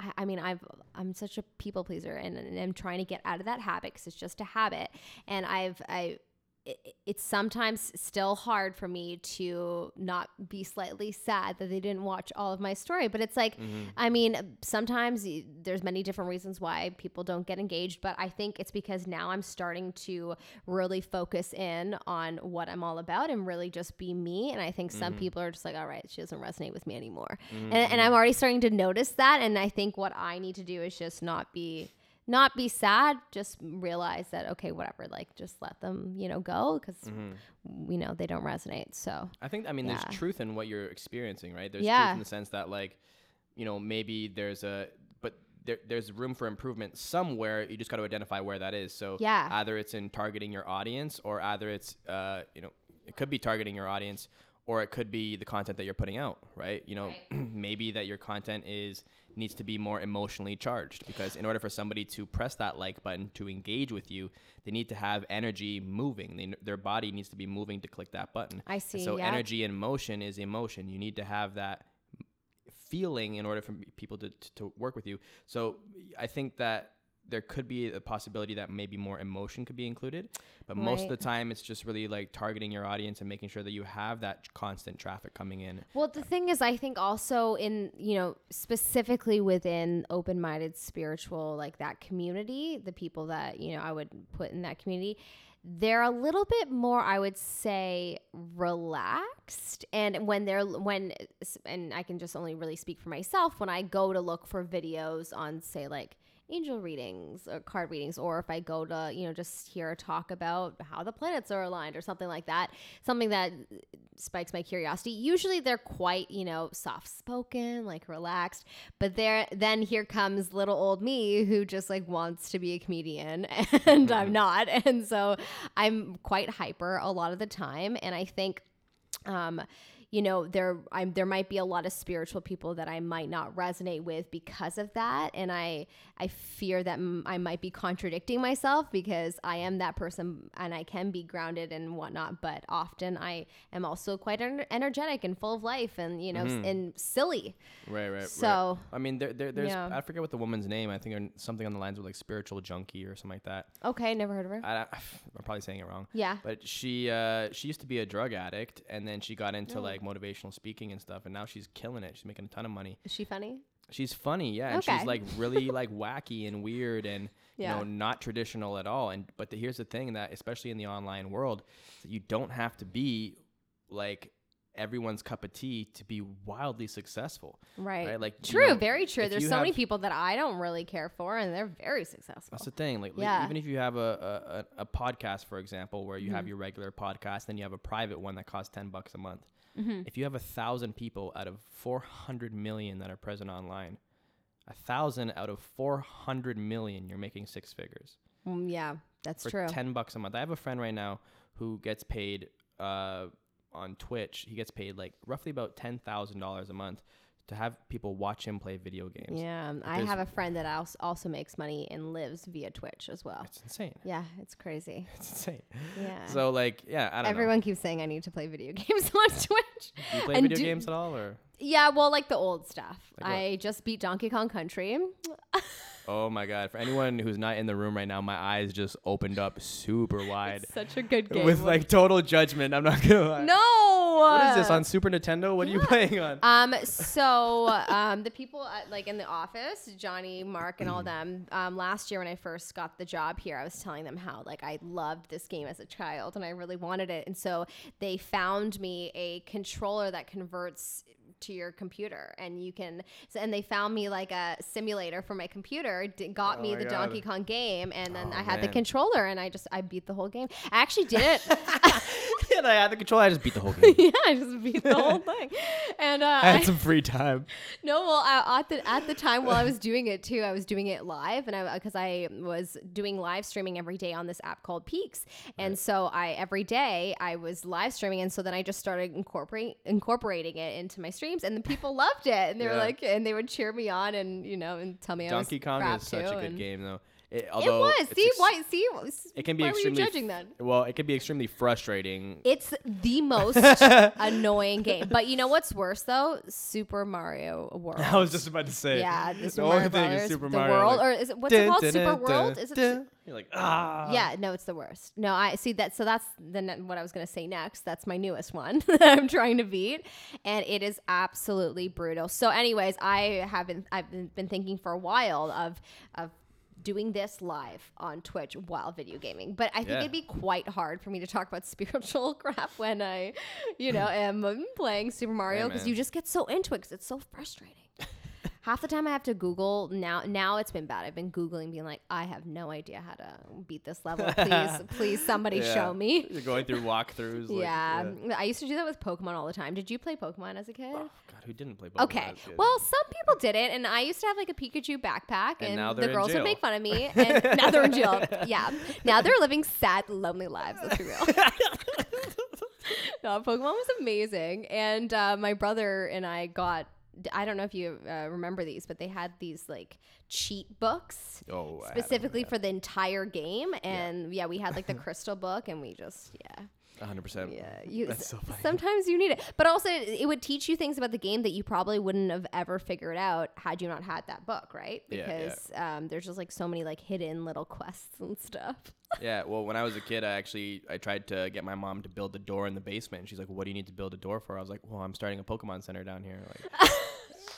I, I mean, I've I'm such a people pleaser, and, and I'm trying to get out of that habit because it's just a habit, and I've I it- it's sometimes still hard for me to not be slightly sad that they didn't watch all of my story but it's like mm-hmm. i mean sometimes there's many different reasons why people don't get engaged but i think it's because now i'm starting to really focus in on what i'm all about and really just be me and i think some mm-hmm. people are just like all right she doesn't resonate with me anymore. And, and mm-hmm. i'm already starting to notice that and i think what i need to do is just not be not be sad just realize that okay whatever like just let them you know go because we know they don't resonate so I think I mean Yeah. there's truth in what you're experiencing, right? There's Yeah. truth in the sense that like, you know, maybe there's a but there, there's room for improvement somewhere. You just got to identify where that is. So Yeah. either it's in targeting your audience, or either it's uh, you know, it could be targeting your audience, or it could be the content that you're putting out, right? You know, maybe that your content is needs to be more emotionally charged because in order for somebody to press that like button to engage with you, they need to have energy moving. They, their body needs to be moving to click that button. I And see, So yeah. energy and motion is emotion. You need to have that feeling in order for people to, to, to work with you. So I think that there could be a possibility that maybe more emotion could be included, but most of the time it's just really like targeting your audience and making sure that you have that constant traffic coming in. Well, the thing is, I think also in, you know, specifically within open minded spiritual, like that community, the people that, you know, I would put in that community, they're a little bit more, I would say, relaxed. And when they're, when, and I can just only really speak for myself, when I go to look for videos on, say, like, angel readings or card readings or if i go to you know just hear a talk about how the planets are aligned or something like that something that spikes my curiosity. Usually they're quite you know soft spoken like relaxed but there then here comes little old me who just like wants to be a comedian and i'm not and so i'm quite hyper a lot of the time and i think um you know there I'm there might be a lot of spiritual people that I might not resonate with because of that and I I fear that m- I might be contradicting myself because I am that person and I can be grounded and whatnot but often I am also quite ener- energetic and full of life and you know s- and silly Right, right. So, right. I mean, there, there, there's yeah. I forget what the woman's name. I think something on the lines of like spiritual junkie or something like that. okay never heard of her I, I'm probably saying it wrong. yeah But she uh, she used to be a drug addict, and then she got into like motivational speaking and stuff, and now she's killing it. She's making a ton of money. is she funny She's funny, yeah, and Okay. she's like really like wacky and weird and Yeah. you know not traditional at all. And but the, here's the thing that especially in the online world, you don't have to be like everyone's cup of tea to be wildly successful. Right. Right, like, you true, know, very true. There's you so many people that I don't really care for, and they're very successful. That's the thing. Like, like, even if you have a, a, a, podcast, for example, where you have Mm-hmm. your regular podcast, then you have a private one that costs ten bucks a month. Mm-hmm. If you have a thousand people out of four hundred million that are present online, a thousand out of four hundred million, you're making six figures Mm, yeah, that's for true. ten bucks a month. I have a friend right now who gets paid uh, on Twitch. He gets paid like roughly about ten thousand dollars a month to have people watch him play video games. yeah, I have a friend that als- also makes money and lives via Twitch as well. It's insane. Yeah, it's crazy. It's insane. Yeah. So like, yeah, I don't Everyone keeps saying I need to play video games on Twitch. know. Do you play and video do- games at all, or? Yeah, well, like the old stuff. Like? I just beat Donkey Kong Country. Oh my god! For anyone who's not in the room right now, my eyes just opened up super wide Such a good game. with like total judgment. I'm not gonna lie. no. What is this on Super Nintendo? What are you playing on? Um, so um, the people at, like in the office, Johnny, Mark, and all them. Um, last year when I first got the job here, I was telling them how like I loved this game as a child and I really wanted it, and so they found me a controller that converts to your computer and you can so, and they found me like a simulator for my computer d- got Oh me the God. donkey kong game and then Oh, i had the controller and i just i beat the whole game i actually did it and I had the controller. I just beat the whole game. yeah i just beat the whole thing and uh, I had some free time. no, well, I, at the at the time while I was doing it too, I was doing it live, and I because I was doing live streaming every day on this app called Peaks, and so I every day I was live streaming, and so then I just started incorporate incorporating it into my streams, and the people loved it, and they were Yeah. like, and they would cheer me on, and you know, and tell me Donkey I was Kong crap is such too, a good and- game, though. It, It was. it's See ex- why? See, It can be why were you extremely. judging f- then? Well, it can be extremely frustrating. It's the most annoying game. But you know what's worse though? Super Mario World. I was just about to say. Yeah, the the Super only Mario thing Brothers, is Super the Mario. world, like, or is it what's it dun, called? dun, Super dun, World? dun, Is it? dun. You're like ah. Yeah, no, it's the worst. No, I see that. So that's the ne- what I was gonna say next. That's my newest one that I'm trying to beat, and it is absolutely brutal. So, anyways, I have been I've been, been thinking for a while of of doing this live on Twitch while video gaming, but I think Yeah. it'd be quite hard for me to talk about spiritual crap when I, you know, am playing Super Mario because man. you just get so into it because it's so frustrating. Half the time I have to Google now. Now it's been bad. I've been googling, being like, I have no idea how to beat this level. Please, please, somebody Yeah. show me. You're going through walkthroughs. Like, yeah. I used to do that with Pokemon all the time. Did you play Pokemon as a kid? Oh, God, who didn't play Pokemon? Okay. as a kid? Well, some people did it, and I used to have like a Pikachu backpack, And and, the girls would make fun of me, and now they're in jail. Yeah. Now they're living sad, lonely lives. Let's be real. no, Pokemon was amazing, and uh, my brother and I got. I don't know if you uh, remember these, but they had these like cheat books oh, I had 'em, specifically for the entire game, and yeah, we had like the crystal book, and we just yeah. 100%. Yeah, you, That's so funny. sometimes you need it, but also it, would teach you things about the game that you probably wouldn't have ever figured out had you not had that book, right? Yeah, yeah. Because Um, there's just like so many like hidden little quests and stuff. Yeah, well, when I was a kid, I actually I tried to get my mom to build a door in the basement. And she's like, "What do you need to build a door for?" I was like, "Well, I'm starting a Pokemon center down here, like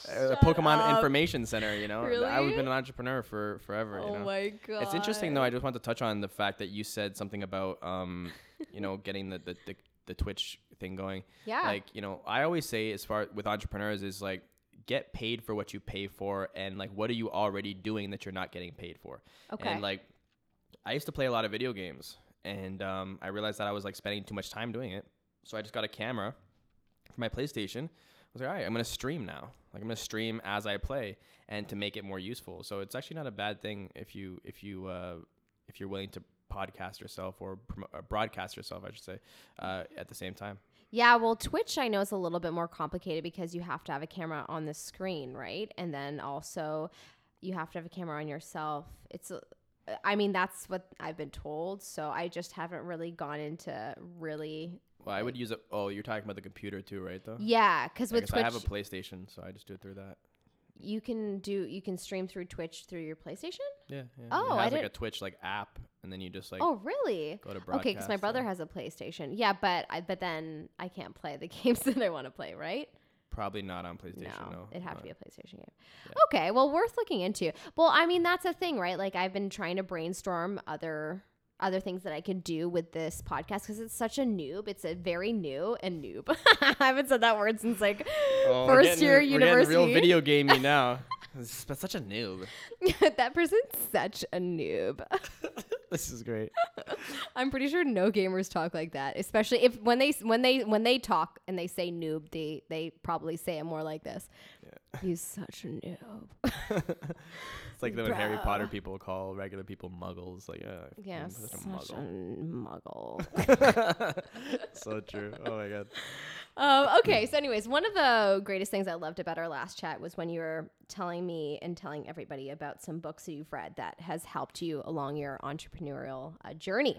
a Pokemon up. information center." You know, I've been an entrepreneur for forever. you know? Oh my god! It's interesting though. I just want to touch on the fact that you said something about, um, you know, getting the, the the the Twitch thing going. Yeah. Like you know, I always say as far with entrepreneurs is like get paid for what you pay for, and like what are you already doing that you're not getting paid for? Okay. And like, I used to play a lot of video games, and um, I realized that I was like spending too much time doing it. So I just got a camera for my PlayStation. I was like, all right, I'm gonna stream now. Like I'm gonna stream as I play, and to make it more useful. So it's actually not a bad thing if you if you uh, if you're willing to podcast yourself or, promo- or broadcast yourself, I should say, uh, at the same time. Yeah, well, Twitch I know is a little bit more complicated because you have to have a camera on the screen, right? And then also you have to have a camera on yourself. It's I mean, that's what I've been told, so I just haven't really gone into really Well, I would use it. Oh, you're talking about the computer too, right? Though. Yeah, cuz with Twitch I have a PlayStation, so I just do it through that. you can do you can stream through Twitch through your PlayStation? Yeah. yeah. Oh, it I like a Twitch like app, and then you just like oh, really? go to Okay, because my brother has a PlayStation. Yeah, but I but then I can't play the games that I want to play, right? probably not on PlayStation. no, No, it'd have to be a PlayStation game. Okay, well, worth looking into. Well, I mean, that's a thing, right? Like, I've been trying to brainstorm other other things that I could do with this podcast because it's such a noob. It's a very new and noob. I haven't said that word since like Oh, first getting- year university. real video gamey now. It's but such a noob. that person's such a noob. This is great. I'm pretty sure no gamers talk like that, especially if when they when they when they talk and they say noob, they they probably say it more like this. He's such a noob. It's like the when Harry Potter people call regular people muggles. Like, yeah, Yeah, such such a a muggle. muggle. so true. Oh my god. um, okay, so anyways, one of the greatest things I loved about our last chat was when you were telling me and telling everybody about some books that you've read that has helped you along your entrepreneurial uh, journey.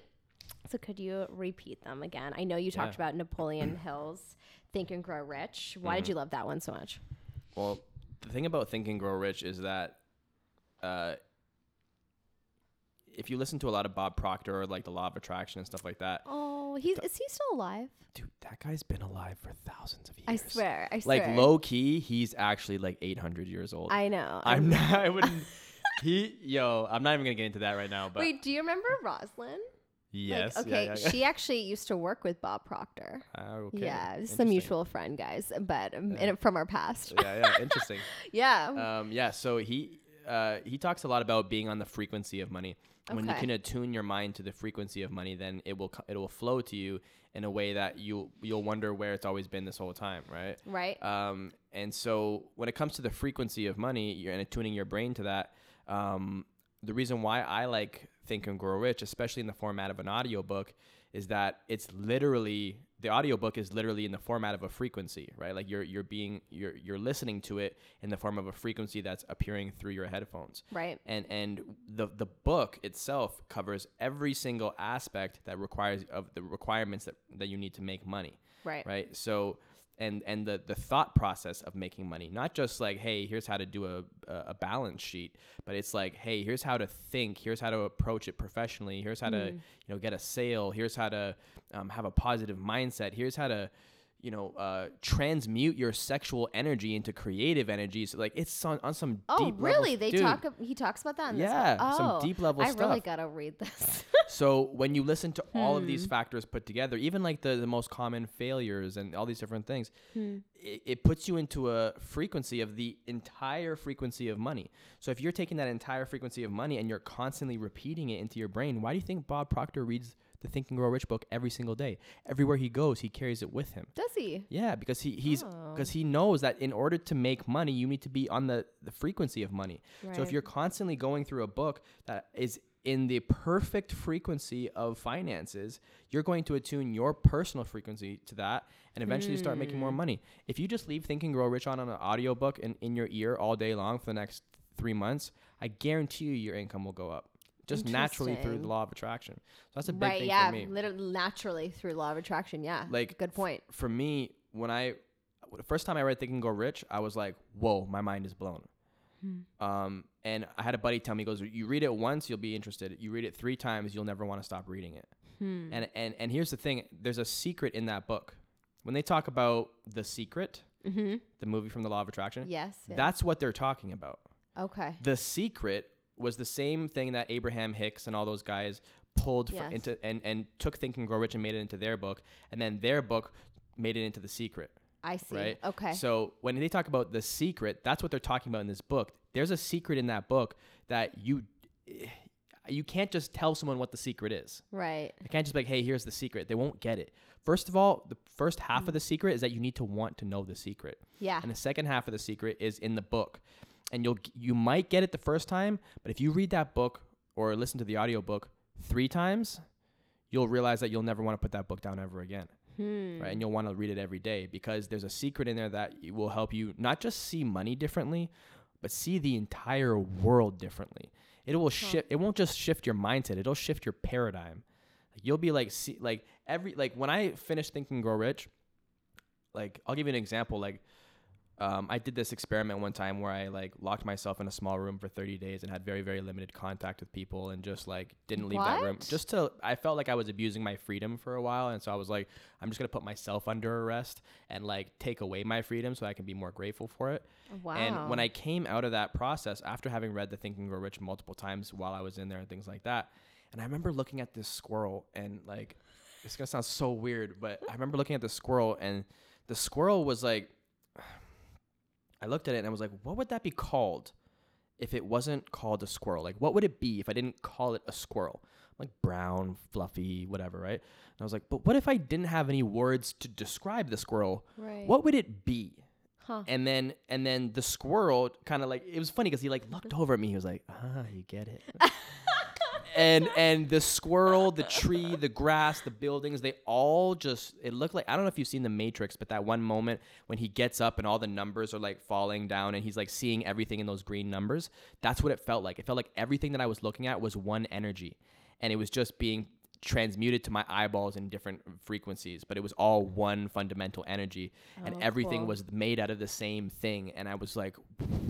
So could you repeat them again? I know you talked Yeah. about Napoleon Hill's Think and Grow Rich. Why did you love that one so much? Well, the thing about Think and Grow Rich is that uh, if you listen to a lot of Bob Proctor or like the Law of Attraction and stuff like that, Oh, he's is he still alive? dude, that guy's been alive for thousands of years. I swear, I swear. Like low key, he's actually like 800 years old. I know. I'm not. I wouldn't. He, yo, I'm not even gonna get into that right now. But Wait, do you remember Rosalind? Yes, Like, okay, yeah, yeah. she actually used to work with Bob Proctor. Ah, okay. Yeah, it's a mutual friend, guys, but um, Yeah. in, from our past. yeah, yeah, interesting. yeah. um, yeah. So he uh, he talks a lot about being on the frequency of money. When you can attune your mind to the frequency of money, then it will co- it will flow to you in a way that you you'll wonder where it's always been this whole time, right? right. Um, and so when it comes to the frequency of money, you're and attuning your brain to that. Um, the reason why I like Think and Grow Rich, especially in the format of an audiobook, is that it's literally the audiobook is literally in the format of a frequency, right? Like you're you're being you're you're listening to it in the form of a frequency that's appearing through your headphones. right. And and the the book itself covers every single aspect that requires of the requirements that, that you need to make money Right. right so and and the the thought process of making money not just like hey here's how to do a a balance sheet but it's like hey here's how to think here's how to approach it professionally here's how to Mm. you know get a sale here's how to um, have a positive mindset here's how to you know uh, transmute your sexual energy into creative energy so like it's on, on some Oh, deep really? level, They dude, talk. He talks about that. In Yeah, This book? some oh, deep level stuff. I really gotta read this. So when you listen to all of Hmm. these factors put together, even like the, the most common failures and all these different things, Hmm. it, it puts you into a frequency of the entire frequency of money. So if you're taking that entire frequency of money and you're constantly repeating it into your brain, why do you think Bob Proctor reads the Think and Grow Rich book every single day? Everywhere he goes, he carries it with him. Does he? Yeah, because he he's Oh. because he knows that in order to make money, you need to be on the the frequency of money. So if you're constantly going through a book that is in the perfect frequency of finances, you're going to attune your personal frequency to that and eventually start making Hmm. more money. If you just leave Think and Grow Rich on on an audiobook in, in your ear all day long for the next three months, I guarantee you your income will go up. Just naturally through the law of attraction. So that's a big Right. thing Yeah. for me. Literally, naturally through law of attraction. Yeah. Like, good point. for me, when I the first time I read Think and Go Rich, I was like, "Whoa, my mind is blown." Um, and I had a buddy tell me, he "Goes, you read it once, you'll be interested. You read it three times, you'll never want to stop reading it." And and and here's the thing: there's a secret in that book. When they talk about the secret, Mm-hmm. the movie from the Law of Attraction, Yes. yes. that's what they're talking about. okay. The secret was the same thing that Abraham Hicks and all those guys pulled Yes. into and and took Think and Grow Rich and made it into their book, and then their book made it into the secret I see. right? Okay. So when they talk about the secret, that's what they're talking about in this book. There's a secret in that book that you eh, you can't just tell someone what the secret is. right. You can't just be like, "Hey, here's the secret." They won't get it. First of all, the first half of mm. the secret is that you need to want to know the secret, Yeah. and the second half of the secret is in the book. And you'll you might get it the first time, but if you read that book or listen to the audiobook 3 times, you'll realize that you'll never want to put that book down ever again Hmm. right? And you'll want to read it every day because there's a secret in there that will help you not just see money differently, but see the entire world differently. It will shift. It won't just shift your mindset. It'll shift your paradigm. Like you'll be like, see, like every like when I finished Think and Grow Rich, like I'll give you an example. Like um, I did this experiment one time where I like locked myself in a small room for 30 days and had very very limited contact with people and just like didn't leave that room just to I felt like I was abusing my freedom for a while and so I was like I'm just going to put myself under arrest and like take away my freedom so I can be more grateful for it. Wow. And when I came out of that process after having read The Think and Grow Rich multiple times while I was in there and things like that, and I remember looking at this squirrel and like it's gonna sound so weird, but I remember looking at the squirrel and the squirrel was like I looked at it and I was like, what would that be called if it wasn't called a squirrel? Like what would it be if I didn't call it a squirrel? Like brown, fluffy, whatever, right? And I was like, but what if I didn't have any words to describe the squirrel? Right. What would it be? Huh. And then and then the squirrel kind of like it was funny because he like looked over at me. He was like, "Ah, you get it." and and the squirrel, the tree, the grass, the buildings, they all just it looked like I don't know if you've seen the Matrix, but that one moment when he gets up and all the numbers are like falling down and he's like seeing everything in those green numbers. That's what it felt like. It felt like everything that I was looking at was one energy. And it was just being transmuted to my eyeballs in different frequencies, but it was all one fundamental energy, and Oh, everything cool. was made out of the same thing. And I was like,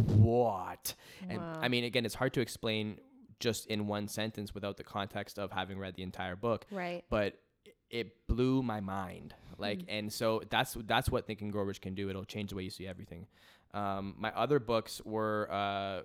what? And I mean, again, it's hard to explain just in one sentence without the context of having read the entire book, Right. but it blew my mind. Like, Mm. and so that's that's what Think and Grow Rich can do. It'll change the way you see everything. Um, my other books were. Uh,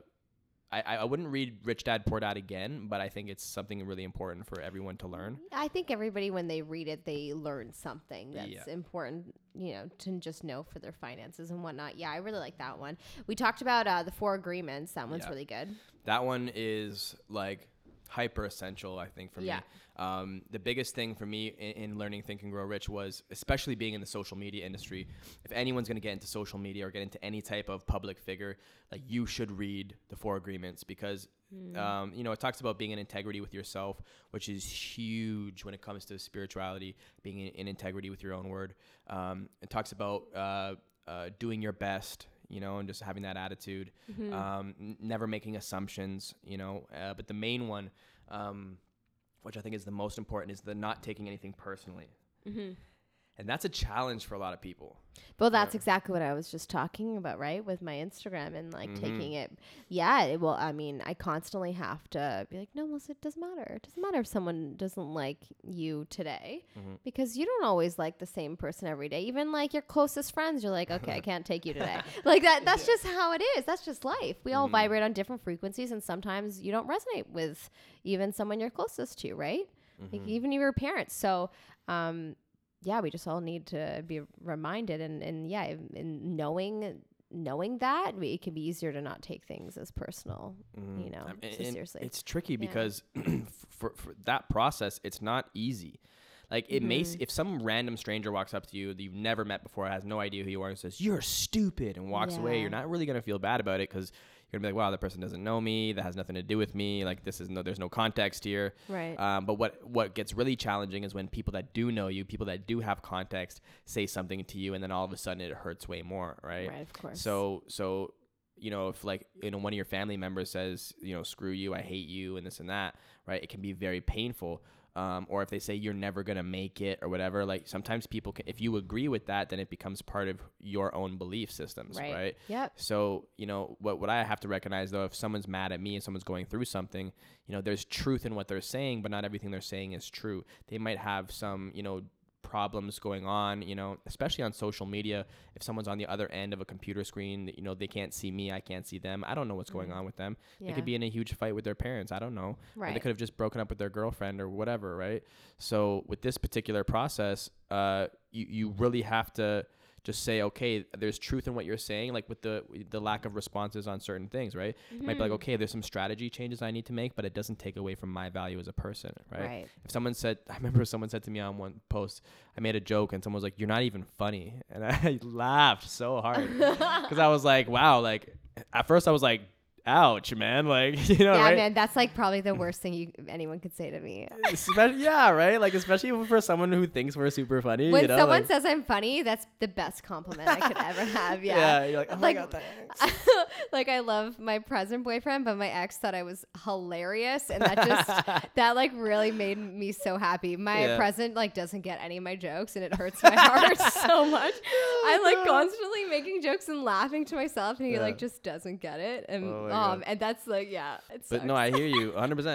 I, I wouldn't read Rich Dad Poor Dad again, but I think it's something really important for everyone to learn. I think everybody, when they read it, they learn something that's Yeah. important, you know, to just know for their finances and whatnot. Yeah, I really like that one. We talked about uh, the four agreements. That one's Yeah. really good. That one is like hyper essential, I think, for Yeah. me. Um, the biggest thing for me in, in learning Think and Grow Rich was, especially being in the social media industry, if anyone's going to get into social media or get into any type of public figure, like you should read the Four Agreements because, um, you know, it talks about being in integrity with yourself, which is huge when it comes to spirituality, being in, in integrity with your own word. Um, it talks about uh, uh, doing your best, you know, and just having that attitude, um, n- never making assumptions, you know. Uh, but the main one, um, which I think is the most important, is the not taking anything personally. Mm-hmm. And that's a challenge for a lot of people. Well, that's exactly what I was just talking about, right? With my Instagram and like Mhm. taking it. Yeah. It, well, I mean, I constantly have to be like, no, it doesn't matter. It doesn't matter if someone doesn't like you today Mhm. because you don't always like the same person every day. Even like your closest friends, you're like, okay, I can't take you today. like that. That's just how it is. That's just life. We all Mhm. vibrate on different frequencies, and sometimes you don't resonate with even someone you're closest to, right? Like Mhm. even your parents. So, um, yeah, we just all need to be reminded, and and yeah, in knowing knowing that we, it can be easier to not take things as personal. Mhm. you know, Um, so and- and seriously. It's tricky Yeah. because for, for that process, it's not easy. Like it may, Mm-hmm. s- if some random stranger walks up to you that you've never met before, has no idea who you are, and says you're stupid and walks away, you're not really gonna feel bad about it because gonna be like, wow, that person doesn't know me. That has nothing to do with me. Like this is no, there's no context here. right. Um, but what what gets really challenging is when people that do know you, people that do have context, say something to you, and then all of a sudden it hurts way more, right? right. Of course. So so you know if like you know one of your family members says you know screw you, I hate you, and this and that, right? It can be very painful. Um, or if they say you're never gonna make it or whatever, like sometimes people can, if you agree with that, then it becomes part of your own belief systems, Right. right? Yep. So, you know, what, what I have to recognize though, if someone's mad at me and someone's going through something, you know, there's truth in what they're saying, but not everything they're saying is true. They might have some, you know, problems going on, you know, especially on social media. If someone's on the other end of a computer screen, you know, they can't see me, I can't see them. I don't know what's going on with them. They Mm. Could be in a huge fight with their parents. I don't know. Or they could have just broken up with their girlfriend or whatever, right? So with this particular process, uh, you, you really have to just say, okay, there's truth in what you're saying, like with the the lack of responses on certain things, right? It might be Mm-hmm. like, okay, there's some strategy changes I need to make, but it doesn't take away from my value as a person, right? Right. If someone said, I remember someone said to me on one post, I made a joke and someone was like, "You're not even funny," and I laughed so hard because I was like, "Wow!" Like at first I was like, "Ouch, man!" Like you know, yeah, right? man, that's like probably the worst thing you anyone could say to me. Especially, yeah, right. Like especially for someone who thinks we're super funny. When you know, someone like, says I'm funny, that's the best compliment I could ever have. Yeah. yeah, you're like, oh Like- my god, like I love my present boyfriend, but my ex thought I was hilarious, and that just that like really made me so happy. My Yeah. present like doesn't get any of my jokes, and it hurts my heart so much. Oh, I'm like constantly making jokes and laughing to myself, and he Yeah. like just doesn't get it, and Oh um, and that's like yeah, it's But no, I hear you 100%.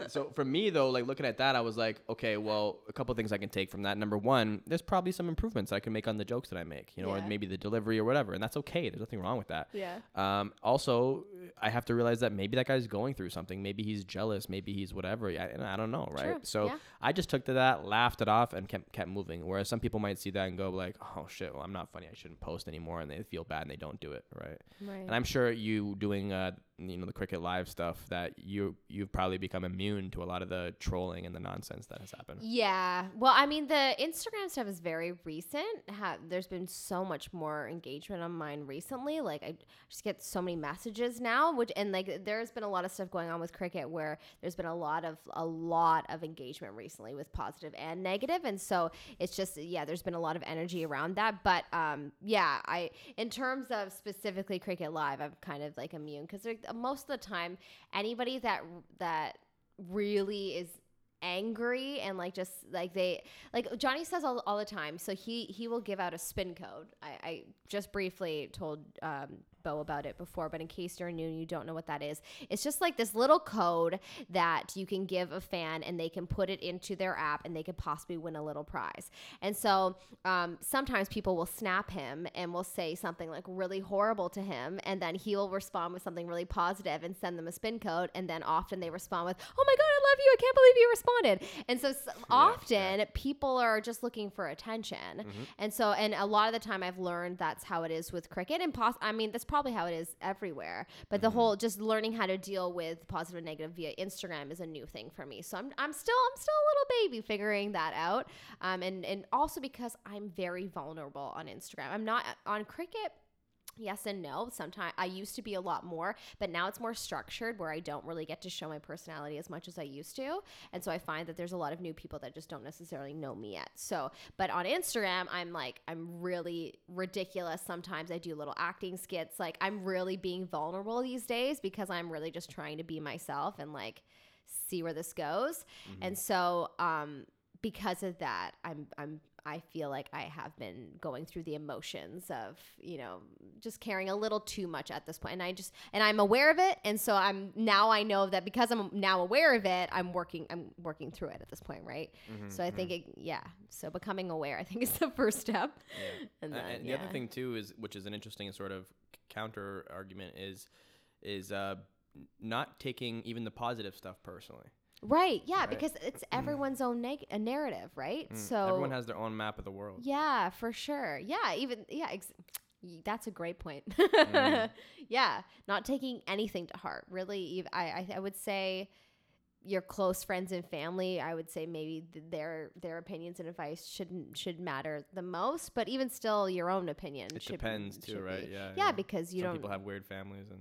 Uh, So for me though, like looking at that, I was like, okay, well, a couple things I can take from that. Number one, there's probably some improvements I can make on the jokes that I make, you know, or maybe the delivery or whatever, and that's okay. There's nothing wrong with that. yeah, Um, also, I have to realize that maybe that guy's going through something. Maybe he's jealous. Maybe he's whatever. I, and I don't know, right? True, So yeah. I just took to that, laughed it off, and kept kept moving. Whereas some people might see that and go like, "Oh shit, well I'm not funny. I shouldn't post anymore," and they feel bad and they don't do it, right? Right. And I'm sure you doing uh you know the cricket live stuff that you you've probably become immune to a lot of the trolling and the nonsense that has happened. Yeah. Well, I mean, the Instagram stuff is very recent. Ha- there's been so much more engagement on mine recently. Like, I just get so many messages now, which and like there's been a lot of stuff going on with cricket where there's been a lot of a lot of engagement recently with positive and negative, and so it's just yeah, there's been a lot of energy around that. But um, yeah, I in terms of specifically cricket live, I'm kind of like immune because most of the time, anybody that that really is angry and like just like they like Johnny says all, all the time so he he will give out a spin code. I, I just briefly told um Beau about it before but in case you're new and you don't know what that is it's just like this little code that you can give a fan and they can put it into their app and they could possibly win a little prize. And so um, sometimes people will snap him and will say something like really horrible to him and then he'll respond with something really positive and send them a spin code and then often they respond with oh my god I love you. I can't believe you responded. And so s- often people are just looking for attention. And so and a lot of the time I've learned that's how it is with cricket and pos- I mean that's probably how it is everywhere but the whole just learning how to deal with positive and negative via Instagram is a new thing for me. So I'm, I'm still I'm still a little baby figuring that out. Um, and and also because I'm very vulnerable on Instagram. I'm not on cricket Yes and no. Sometimes I used to be a lot more, but now it's more structured where I don't really get to show my personality as much as I used to. And so I find that there's a lot of new people that just don't necessarily know me yet. So, but on Instagram, I'm like, I'm really ridiculous. Sometimes I do little acting skits. Like, I'm really being vulnerable these days because I'm really just trying to be myself and like see where this goes. And so, um, because of that, I'm I'm I feel like I have been going through the emotions of, you know, just caring a little too much at this point. And I just and I'm aware of it. And so I'm now I know that because I'm now aware of it, I'm working I'm working through it at this point, right? Mm-hmm, so I think it yeah. So becoming aware I think is the first step. And Uh, and the yeah. other thing too is, which is an interesting sort of counter argument, is is uh, not taking even the positive stuff personally. Right. Yeah, Right. because it's everyone's own neg- a narrative, right? Mm, So everyone has their own map of the world. Yeah, for sure. Yeah, even yeah, ex- that's a great point. Mm. yeah, not taking anything to heart. Really, I, I I would say your close friends and family. I would say maybe th- their their opinions and advice shouldn't should matter the most, but even still, your own opinion. It should, depends too, should right? be- Yeah. Yeah, because you Some don't. people have weird families and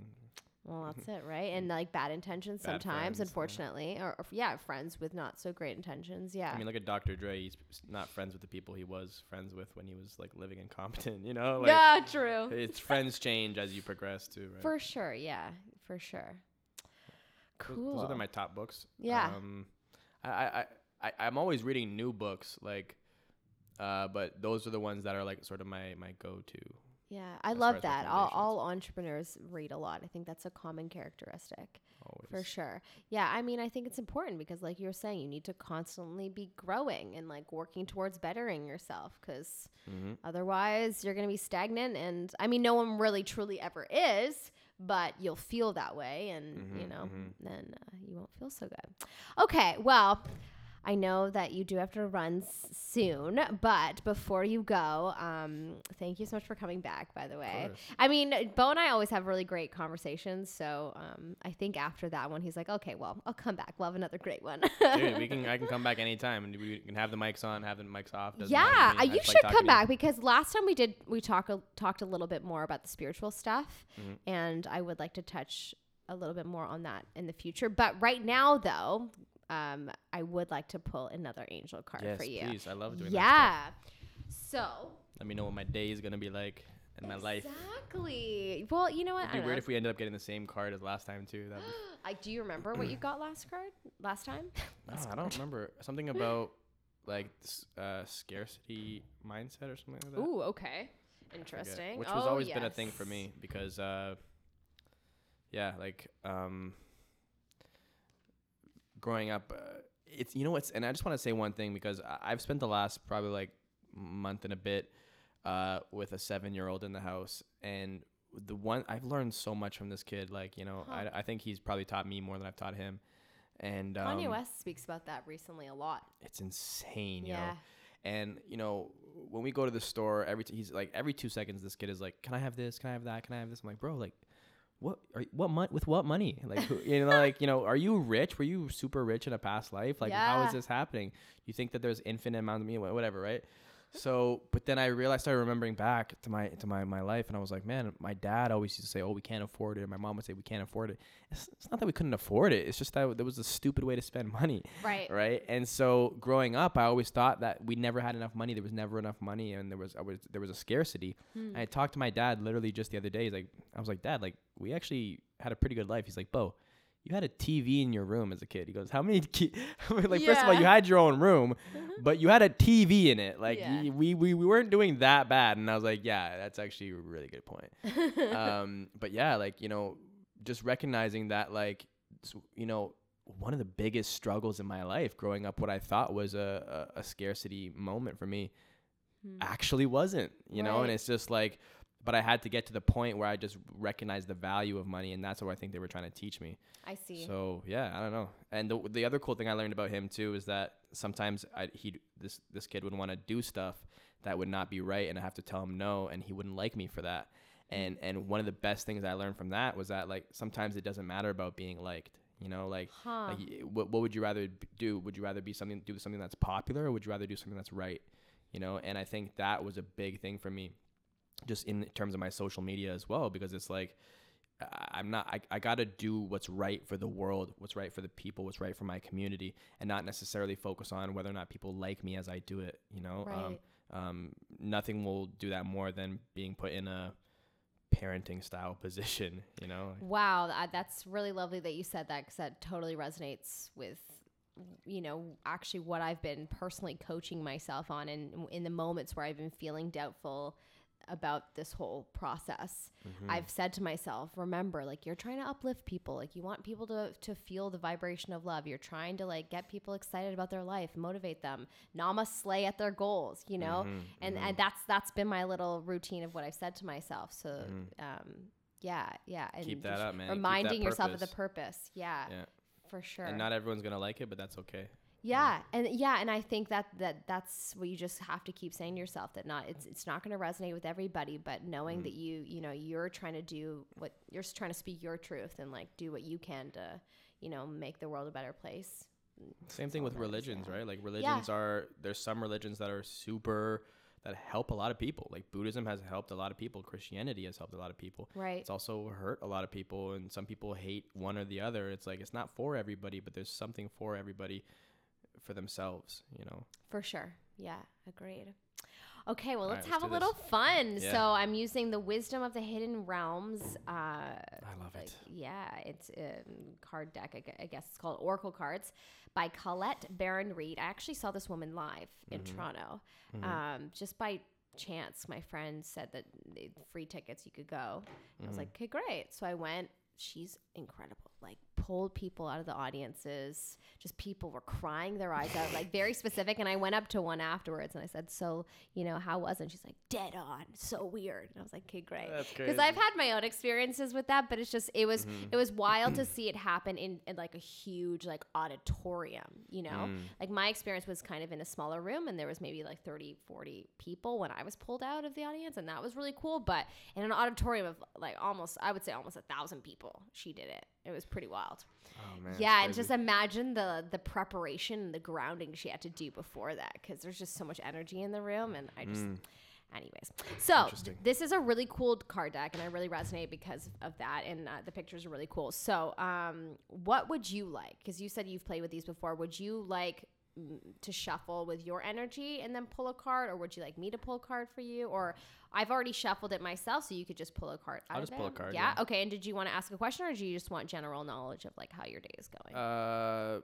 well, that's it, right? And like bad intentions Bad sometimes, friends, yeah. unfortunately, or, or yeah, friends with not so great intentions. Yeah. I mean, look at Dr. Dre. He's not friends with the people he was friends with when he was like living in Compton. You know, like yeah, true. it's friends change as you progress too, right? For sure, yeah, for sure. Those- Cool. Those are my top books. Yeah. Um, I, I, I, I'm always reading new books, like, uh, but those are the ones that are like sort of my my go-to. Yeah, I love that. All, all entrepreneurs read a lot. I think that's a common characteristic Always. for sure. Yeah, I mean, I think it's important because, like you're saying, you need to constantly be growing and like working towards bettering yourself because hmm otherwise you're going to be stagnant. And I mean, no one really truly ever is. But you'll feel that way, and you Mhm, know, mhm. then uh, you won't feel so good. Okay, well, I know that you do have to run s- soon, but before you go, um, thank you so much for coming back. By the way. I mean, Beau and I always have really great conversations. So um, I think after that one, he's like, "Okay, well, I'll come back. We'll have another great one." Dude, we can I can come back anytime, and we can have the mics on, have the mics off. doesn't yeah, uh, you like should talking come back because last time we did, we talked talked a little bit more about the spiritual stuff, Mhm. and I would like to touch a little bit more on that in the future. But right now, though, um, I would like to pull another angel card Yes, for you. please. I love doing that. Yeah. So Let me know what my day is gonna be like and my life. exactly. Well, you know what? It'd be weird know. if we ended up getting the same card as last time too. That'd be I do you remember what you got last card last time? No, I don't remember something about like uh, scarcity mindset or something like that. Ooh, okay. Interesting. Which has Oh, always been a thing for me because, uh, yeah, like um, growing up, uh, it's you know what's and I just want to say one thing because I've spent the last probably like month and a bit uh, with a seven year old in the house and the one I've learned so much from this kid. Like you know, Huh. I, I think he's probably taught me more than I've taught him, and um, Kanye West speaks about that recently a lot. it's insane. You Yeah. know, and you know when we go to the store, every t- he's like every two seconds, this kid is like, "Can I have this? Can I have that? Can I have this?" I'm like, "Bro, like." What are what mon- with what money? Like who, you know, like you know, are you rich? Were you super rich in a past life? Like how Yeah. is this happening? You think that there's infinite amount of me, whatever, right? So, but then I realized, I started remembering back to my to my my life, and I was like, man, my dad always used to say, "Oh, we can't afford it." And my mom would say, "We can't afford it." It's, it's not that we couldn't afford it; it's just that there was a stupid way to spend money, Right. right? And so, growing up, I always thought that we never had enough money. There was never enough money, and there was I was there was a scarcity. Hmm. And I talked to my dad literally just the other day. He's like, I was like, Dad, like we actually had a pretty good life. He's like, Beau, you had a TV in your room as a kid. He goes, How many? Ki-? like first of all, you had your own room, but you had a TV in it. Like Yeah. we, we we weren't doing that bad. And I was like, Yeah, that's actually a really good point. um, but yeah, like you know, just recognizing that like you know. One of the biggest struggles in my life growing up, what I thought was a, a, a scarcity moment for me, Hmm. actually wasn't, you know, and it's just like, but I had to get to the point where I just recognized the value of money, and that's what I think they were trying to teach me. I see. So yeah, I don't know. And the the other cool thing I learned about him too is that sometimes I he this this kid would want to do stuff that would not be right, and I have to tell him no, and he wouldn't like me for that. And and one of the best things I learned from that was that like sometimes it doesn't matter about being liked. You know, like huh. like, what, what would you rather do? Would you rather be something do something that's popular, or would you rather do something that's right? You know, and I think that was a big thing for me, just in terms of my social media as well, because it's like I'm not. I, I got to do what's right for the world, what's right for the people, what's right for my community, and not necessarily focus on whether or not people like me as I do it. You know, um, Right. um, nothing will do that more than being put in a parenting style position. You know, Wow, that's really lovely that you said that because that totally resonates with, you know, actually what I've been personally coaching myself on, and in the moments where I've been feeling doubtful about this whole process. Mm-hmm. I've said to myself, remember, like you're trying to uplift people, like you want people to to feel the vibration of love. You're trying to like get people excited about their life, motivate them, NamaSLAY at their goals, you know. Mm-hmm. And and that's that's been my little routine of what I've said to myself. So, Mm-hmm. um, yeah, yeah, and Keep that up, man. Reminding yourself of the purpose. purpose. Yeah, yeah. for sure. And not everyone's gonna like it, but that's okay. Yeah, and yeah, and I think that that that's what you just have to keep saying to yourself that not it's it's not going to resonate with everybody, but knowing Mm-hmm. that you you know you're trying to do what you're trying to speak your truth and like do what you can to you know make the world a better place. Same thing with religions, yeah. right? Like religions are there's some religions that are super that help a lot of people. Like Buddhism has helped a lot of people. Christianity has helped a lot of people. Right. It's also hurt a lot of people, and some people hate one or the other. It's like it's not for everybody, but there's something for everybody for themselves. You know. For sure. Yeah, agreed. Okay, well, let's right, have let's a little fun. Yeah. So I'm using the Wisdom of the Hidden Realms. Uh, I love it. yeah, it's a card deck. I guess it's called Oracle Cards by Colette Baron Reid. I actually saw this woman live in Mm-hmm. Toronto, um, just by chance. My friend said that free tickets, you could go. I was Mm-hmm. like, okay, great. So I went. She's incredible. Like pulled people out of the audiences. Just people were crying their eyes out, like very specific. And I went up to one afterwards and I said, "So, you know, how was it?" And she's like, "Dead on, so weird." And I was like, "Okay, great." Because. I've had my own experiences with that, but it's just it was Mm-hmm. it was wild to see it happen in, in like a huge like auditorium. You know, Mm. like my experience was kind of in a smaller room, and there was maybe like 30, 40 people when I was pulled out of the audience, and that was really cool. But in an auditorium of like almost, I would say almost a thousand people, she did it. It was pretty wild. Oh man. yeah, and just imagine the the preparation and the grounding she had to do before that because there's just so much energy in the room, and I just. Anyways, so th- this is a really cool card deck, and I really resonate because of that, and uh, the pictures are really cool. So, um, what would you like? Because you said you've played with these before. Would you like mm, to shuffle with your energy and then pull a card, or would you like me to pull a card for you? Or I've already shuffled it myself, so you could just pull a card. Out I'll just pull a card, Yeah? yeah. Okay. And did you want to ask a question, or do you just want general knowledge of like how your day is going? Uh,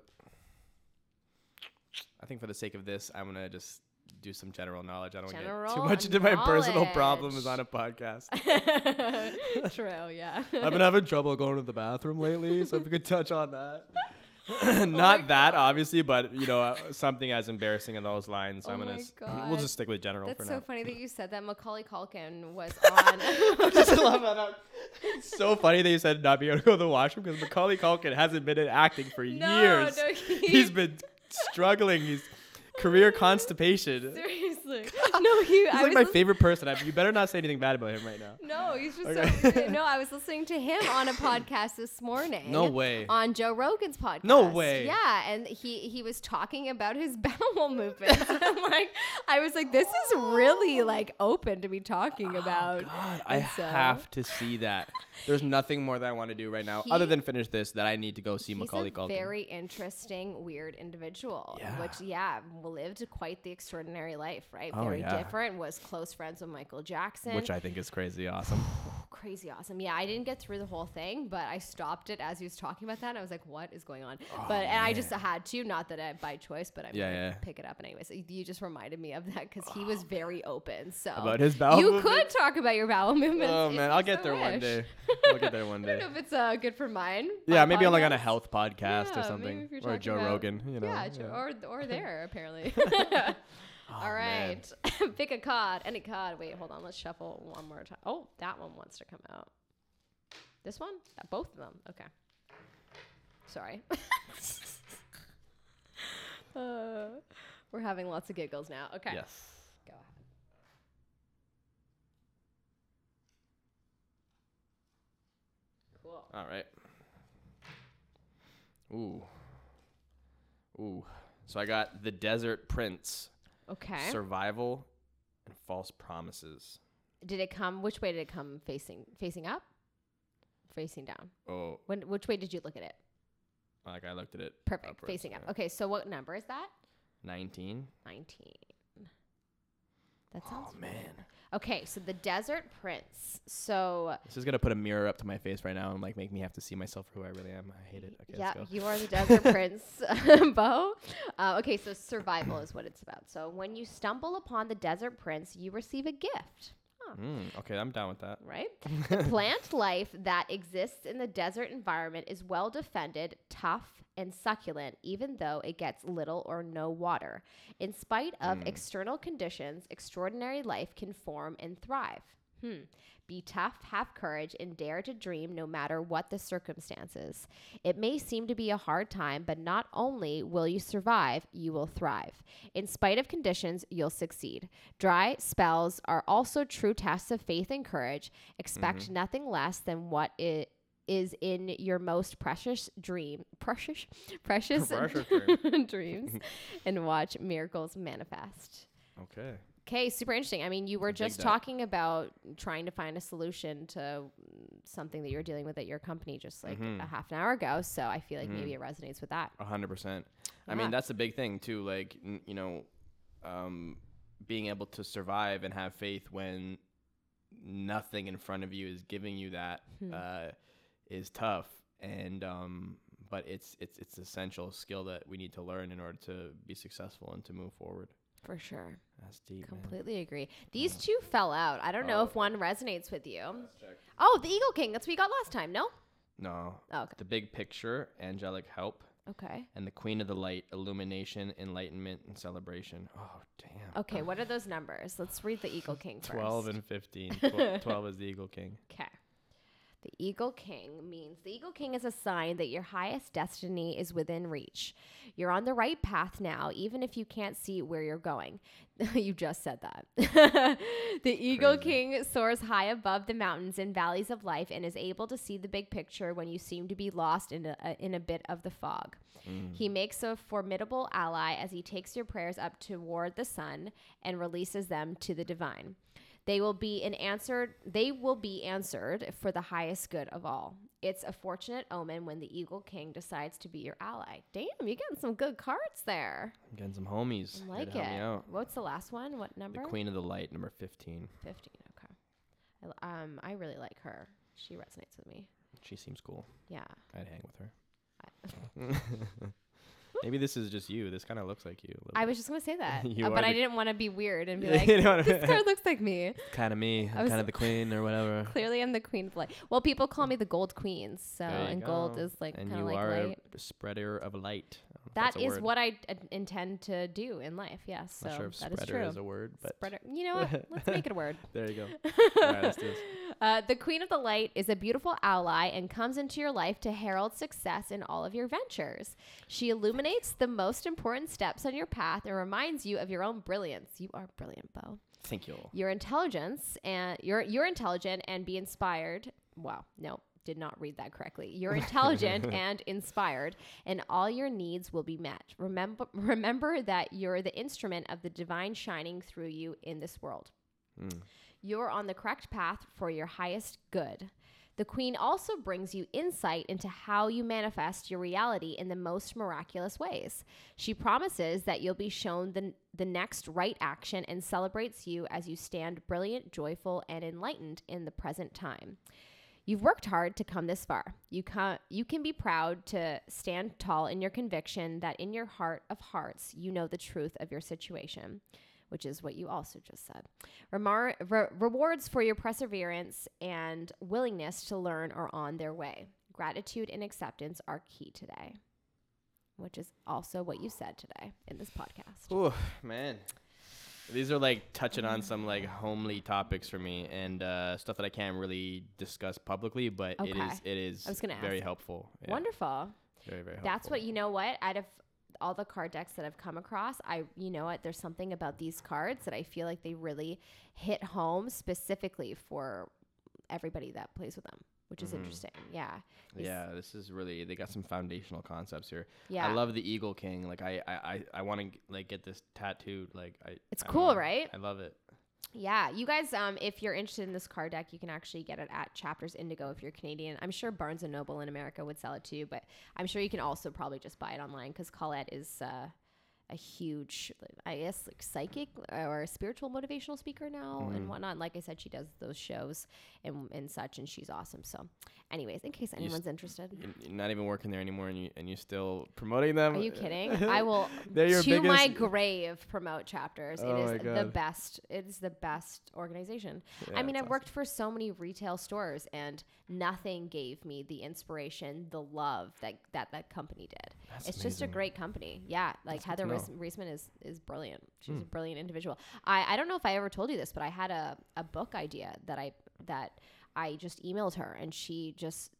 I think for the sake of this, I'm gonna just do some general knowledge. I don't want to get too much into my personal problems on a podcast. True. Yeah. I've been having trouble going to the bathroom lately, so if we could touch on that. Oh Not that, obviously, but you know, uh, something as embarrassing in those lines. Oh I'm gonna. s- We'll just stick with general That's for so now. funny that you said that. Macaulay Culkin was on. just love that. It's so funny that you said not being able to go to the washroom because Macaulay Culkin hasn't been in acting for No, years. no, he- He's been struggling. He's career constipation. Seriously. No, he. He's I like my lis- favorite person. I, you better not say anything bad about him right now. No, he's just Okay. so. no, I was listening to him on a podcast this morning. No way. On Joe Rogan's podcast. No way. Yeah, and he he was talking about his bowel movements. I'm like, I was like, this is really like open to be talking oh, about. Oh, God, I so- have to see that. There's nothing more that I want to do right now other than finish this that I need to go see He's Macaulay Culkin. very interesting, weird individual, Yeah. which yeah, lived quite the extraordinary life, right? Oh, very yeah. different. Was close friends with Michael Jackson. which I think is crazy awesome. crazy awesome. Yeah, I didn't get through the whole thing, but I stopped it as he was talking about that. And I was like, "What is going on?" but and I just had to, not that I by choice, but I'm Oh, Yeah, gonna yeah. pick it up anyway. So you just reminded me of that because he was very open. So About his bowel you movements? could talk about your bowel movements. Oh man, I'll get so there one day. I'll get there one I don't day. know if it's uh, good for mine. Yeah, maybe on like on a health podcast Yeah, or something, or Joe Rogan. You know. yeah, or or there apparently. Oh, All pick a card, any card. Wait, hold on. Let's shuffle one more time. Oh, that one wants to come out. This one? Uh, both of them. Okay. Sorry. uh, we're having lots of giggles now. Okay. Yes. Go ahead. Cool. All right. Ooh. Ooh. So I got the Desert Prince, Okay. Survival, and False Promises. did it come? Which way did it come? Facing facing up? Facing down? Oh, When? Which way did you look at it? like I looked at it. Perfect. upwards, facing up. Okay. So what number is that? 19. 19. That sounds Oh man. Okay, so the Desert Prince. So This is gonna put a mirror up to my face right now and like make me have to see myself for who I really am. I hate it. Okay, yeah, let's go. you are the Desert Prince, Beau. Uh, okay, so survival is what it's about. So when you stumble upon the Desert Prince, you receive a gift. Huh, Mm, okay, I'm down with that. right? the plant life that exists in the desert environment is well defended, tough, and succulent, even though it gets little or no water. In spite of Mm. external conditions, extraordinary life can form and thrive. Hmm. Be tough, have courage, and dare to dream no matter what the circumstances. It may seem to be a hard time, but not only will you survive, you will thrive. In spite of conditions, you'll succeed. Dry spells are also true tests of faith and courage. Expect mm-hmm. nothing less than what it is in your most precious dream, precious, precious, Precious dreams, and watch miracles manifest. Okay. Okay, super interesting. I mean, you were just talking about trying to find a solution to something that you're dealing with at your company just like Mhm. a half an hour ago. So I feel like Mhm. maybe it resonates with that. A hundred percent. I mean, that's a big thing too. Like, n- you know, um, being able to survive and have faith when nothing in front of you is giving you that Hmm. uh, is tough. And um, but it's it's it's essential skill that we need to learn in order to be successful and to move forward. For sure. That's deep, man. Completely agree. These two fell out. I don't know Oh, if one resonates with you. Oh, the Eagle King. That's what we got last time, no? No, Oh, okay. the big picture, angelic help, Okay. and the Queen of the Light, illumination, enlightenment, and celebration. Oh, damn. Okay, what are those numbers? Let's read the Eagle King first. 12 and 15. Tw- 12 is the Eagle King. Okay. The Eagle King means the Eagle King is a sign that your highest destiny is within reach. You're on the right path now, even if you can't see where you're going. you just said that. the Eagle Crazy. King soars high above the mountains and valleys of life and is able to see the big picture when you seem to be lost in a, in a bit of the fog. Mm. He makes a formidable ally as he takes your prayers up toward the sun and releases them to the divine. They will be an answered they will be answered for the highest good of all. It's a fortunate omen when the Eagle King decides to be your ally. Damn, you're getting some good cards there. I'm getting some homies. I like it. What's the last one? What number? The Queen of the Light, number 15. 15. Okay. I, um, I really like her. She resonates with me. She seems cool. Yeah. I'd hang with her. Maybe this is just you. This kind of looks like you. I was just gonna say that, uh, but I didn't want to be weird and be like, You know "This card looks like me." kind of me. I'm kind of the queen or whatever. Clearly, I'm the queen of light. Well, people call me the gold queen, so and gold is like kind of like are light. a spreader of light. I don't know That that's word. what I uh, intend to do in life. Yes, so Not sure if that is spreader true. is a word, but Spreader. You know what? Let's make it a word. there you go. All right, let's do this. Uh, the Queen of the Light is a beautiful ally and comes into your life to herald success in all of your ventures. She illuminates the most important steps on your path and reminds you of your own brilliance. You are brilliant, Beau. Thank you. Your intelligence and you're you're intelligent and be inspired. Wow, no, did not read that correctly. You're intelligent and inspired, and all your needs will be met. Remember remember that you're the instrument of the divine shining through you in this world. Mm. You're on the correct path for your highest good. The Queen also brings you insight into how you manifest your reality in the most miraculous ways. She promises that you'll be shown the, the next right action and celebrates you as you stand brilliant, joyful, and enlightened in the present time. You've worked hard to come this far. You can, you can be proud to stand tall in your conviction that in your heart of hearts, you know the truth of your situation which is what you also just said. Remar- re- rewards for your perseverance and willingness to learn are on their way. Gratitude and acceptance are key today, which is also what you said today in this podcast. Oh man, these are like touching on some like homely topics for me and uh, stuff that I can't really discuss publicly, but it Okay. is it is I was gonna very ask. helpful. Yeah, Wonderful. Very very helpful. That's what you know what out of all the card decks that I've come across, I you know what there's something about these cards that I feel like they really hit home specifically for everybody that plays with them, which is Mhm. interesting. Yeah. These- Yeah, this is really they got some foundational concepts here. Yeah. I love the Eagle King. Like I I I, I want to like get this tattooed. Like I. It's I cool, know. right? I love it. Yeah, you guys, um, if you're interested in this card deck, you can actually get it at Chapters Indigo if you're Canadian. I'm sure Barnes and Noble in America would sell it to you, but I'm sure you can also probably just buy it online because Colette is uh, a huge, I guess, like psychic or spiritual motivational speaker now and Mhm. whatnot. Like I said, she does those shows and, and such, and she's awesome. So, anyways, in case anyone's interested, You're not even working there anymore, and you and you still promoting them. are you kidding? I will to my grave promote chapters. Oh it is the best. It is the best organization. Yeah, I mean, I've worked for so many retail stores, and nothing gave me the inspiration, the love that that, that company did. That's it's just a great company. Yeah, like That's Heather Reis- Reisman is is brilliant. She's Hmm. a brilliant individual. I I don't know if I ever told you this, but I had a a book idea that I that I just emailed her, and she just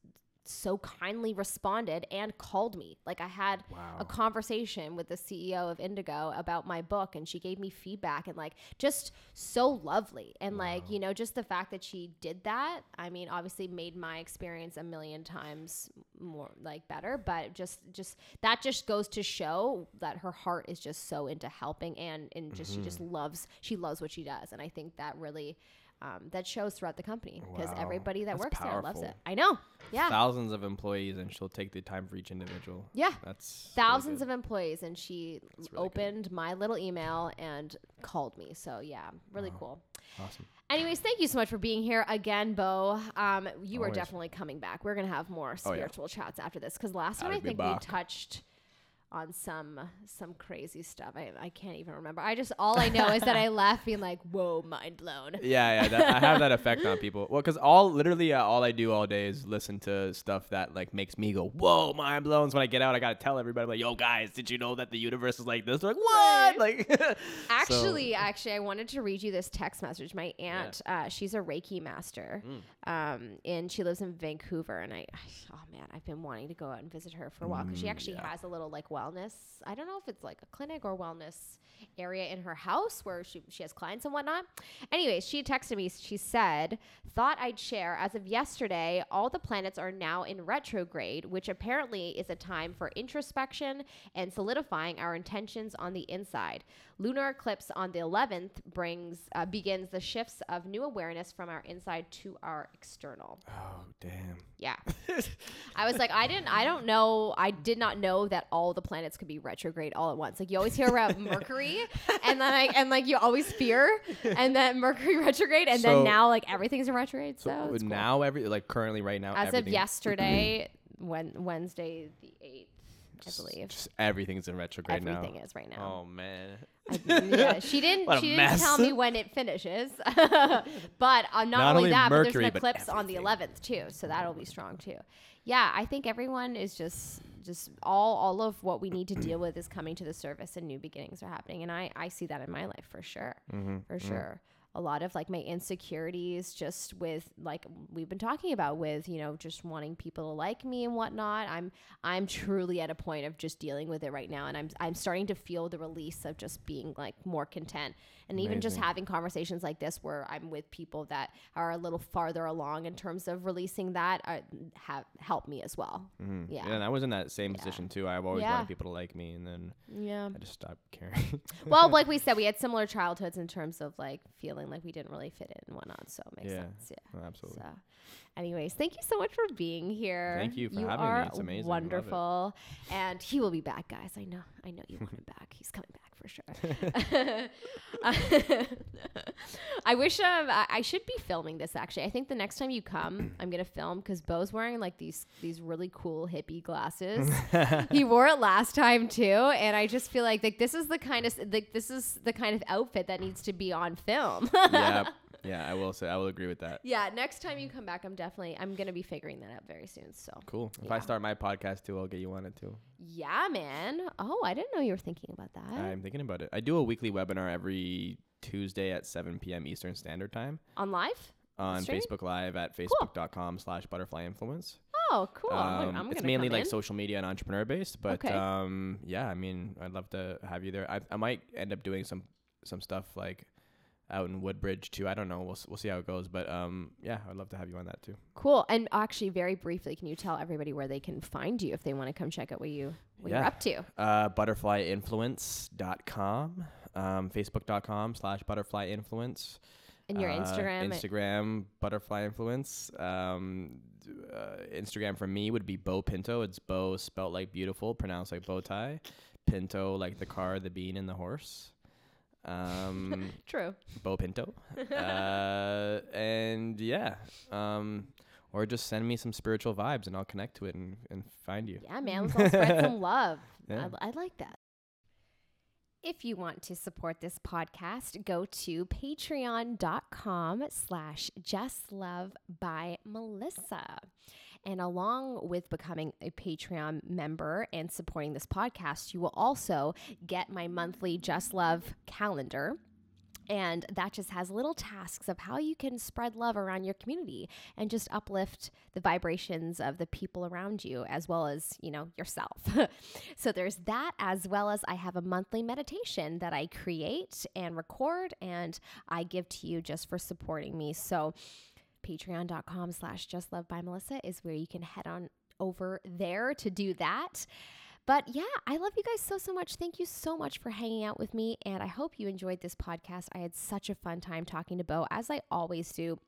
so kindly responded and called me. Like I had Wow. a conversation with the CEO of Indigo about my book and she gave me feedback and like just so lovely. And like, you know, just the fact that she did that, I mean, obviously made my experience a million times more like better, but just just that just goes to show that her heart is just so into helping and and just she just mm-hmm. loves she loves what she does. And I think that really um, that shows throughout the company because Wow. everybody that That's works there loves it. I know. Yeah. Thousands of employees, and she'll take the time for each individual. Yeah. That's thousands of employees and she That's really good. opened my little email and called me so yeah really Wow. cool awesome. anyways thank you so much for being here again Beau um, you are definitely coming back we're gonna have more Oh, yeah. spiritual chats after this because last time I'll i be think we touched on some some crazy stuff I, I can't even remember i just all i know is that i left being like whoa mind blown Yeah, yeah. That, I have that effect on people. Well, because all literally uh, all I do all day is listen to stuff that like makes me go, "Whoa, mind blown!" So when I get out, I gotta tell everybody, like, "Yo, guys, did you know that the universe is like this?" They're like, "What?" Like, so- Actually, actually, I wanted to read you this text message. My aunt, uh, she's a Reiki master, Mm. um, and she lives in Vancouver. And I, oh man, I've been wanting to go out and visit her for a while because she Mm, actually yeah. has a little like wellness. I don't know if it's like a clinic or wellness area in her house where she she has clients and whatnot. Anyways, she texted me. She said, "Thought I'd share. As of yesterday, all the planets are now in retrograde, which apparently is a time for introspection and solidifying our intentions on the inside. Lunar eclipse on the 11th brings uh, begins the shifts of new awareness from our inside to our external. oh damn. Yeah. I was like, I didn't, I don't know, I did not know that all the planets could be retrograde all at once. Like you always hear about Mercury, and then like, and like you always fear, and then Mercury retrograde, and So- then now like everything's in retrograde. So, So it's cool. now every like currently right now, as of yesterday, when Wednesday the eighth, I believe just everything's in retrograde now. everything is right now. Oh man. I, yeah, she didn't. What a she didn't mess. tell me when it finishes. but uh, not, Not only, only that, Mercury, but but there's an eclipse on the everything. 11th too, so that'll be strong too. Yeah, I think everyone is just just all all of what we need to deal with is coming to the surface and new beginnings are happening and i i see that in my life for sure Mm-hmm. for sure a lot of like my insecurities just with like we've been talking about with you know just wanting people to like me and whatnot. I'm i'm truly at a point of just dealing with it right now and i'm i'm starting to feel the release of just being like more content and even just having conversations like this where i'm with people that are a little farther along in terms of releasing that uh, have helped me as well Mhm. Yeah. and I was in that same Yeah. position too. I've always Yeah. wanted people to like me, and then yeah I just stopped caring. well like we said we had similar childhoods in terms of like feeling like we didn't really fit in and whatnot so it makes Yeah. sense yeah Oh, absolutely. So, anyways, thank you so much for being here. Thank you for you having me. It's amazing. Wonderful, and he will be back, guys. I know. I know you want him back. He's coming back. I wish um, I, I should be filming this. Actually, I think the next time you come, I'm gonna film because Beau's wearing like these these really cool hippie glasses. he wore it last time too, and I just feel like like this is the kind of like this is the kind of outfit that needs to be on film. yeah, yeah. I will say I will agree with that. Yeah, next time you come back, I'm definitely I'm gonna be figuring that out very soon. So Cool. If Yeah. I start my podcast too, I'll get you on it too. yeah, man. Oh, I didn't know you were thinking about that I'm thinking about it. I do a weekly webinar every Tuesday at 7 p.m. Eastern Standard Time on live. on Streaming? Facebook Live at facebook.com slash butterfly influence. Oh, cool. Um, I'm it's mainly like in. social media and entrepreneur based, but Okay. um, yeah, I mean, I'd love to have you there. I, I might end up doing some some stuff like out in Woodbridge too. I don't know. We'll s- we'll see how it goes, but um, yeah, I'd love to have you on that too. Cool. And actually, very briefly, can you tell everybody where they can find you if they want to come check out what you what you're up to? Uh, butterflyinfluence.com, um, facebook.com slash butterflyinfluence. And your Uh, Instagram. Instagram, butterfly influence. Um, uh, Instagram for me would be Beau Pinto. It's Beau spelt like beautiful, pronounced like bow tie. Pinto like the car, the bean, and the horse. Um, True. Beau Pinto. Uh, and yeah. Um, or just send me some spiritual vibes and I'll connect to it and, and find you. Yeah, man. Let's all spread some love. Yeah. I, I like that. If you want to support this podcast, go to patreon.com slash just love by Melissa. And along with becoming a Patreon member and supporting this podcast, you will also get my monthly Just Love calendar. And that just has little tasks of how you can spread love around your community and just uplift the vibrations of the people around you as well as, you know, yourself. so there's that as well as I have a monthly meditation that I create and record and I give to you just for supporting me. So patreon.com slash just love by melissa is where you can head on over there to do that but yeah i love you guys so so much thank you so much for hanging out with me and i hope you enjoyed this podcast i had such a fun time talking to Beau as i always do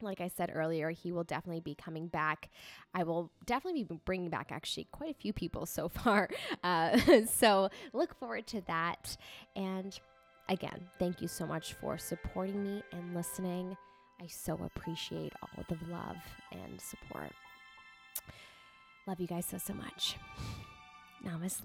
like I said earlier, he will definitely be coming back. I will definitely be bringing back actually quite a few people so far. Uh, so look forward to that. And again, thank you so much for supporting me and listening. I so appreciate all the love and support. Love you guys so, so much. Namaste.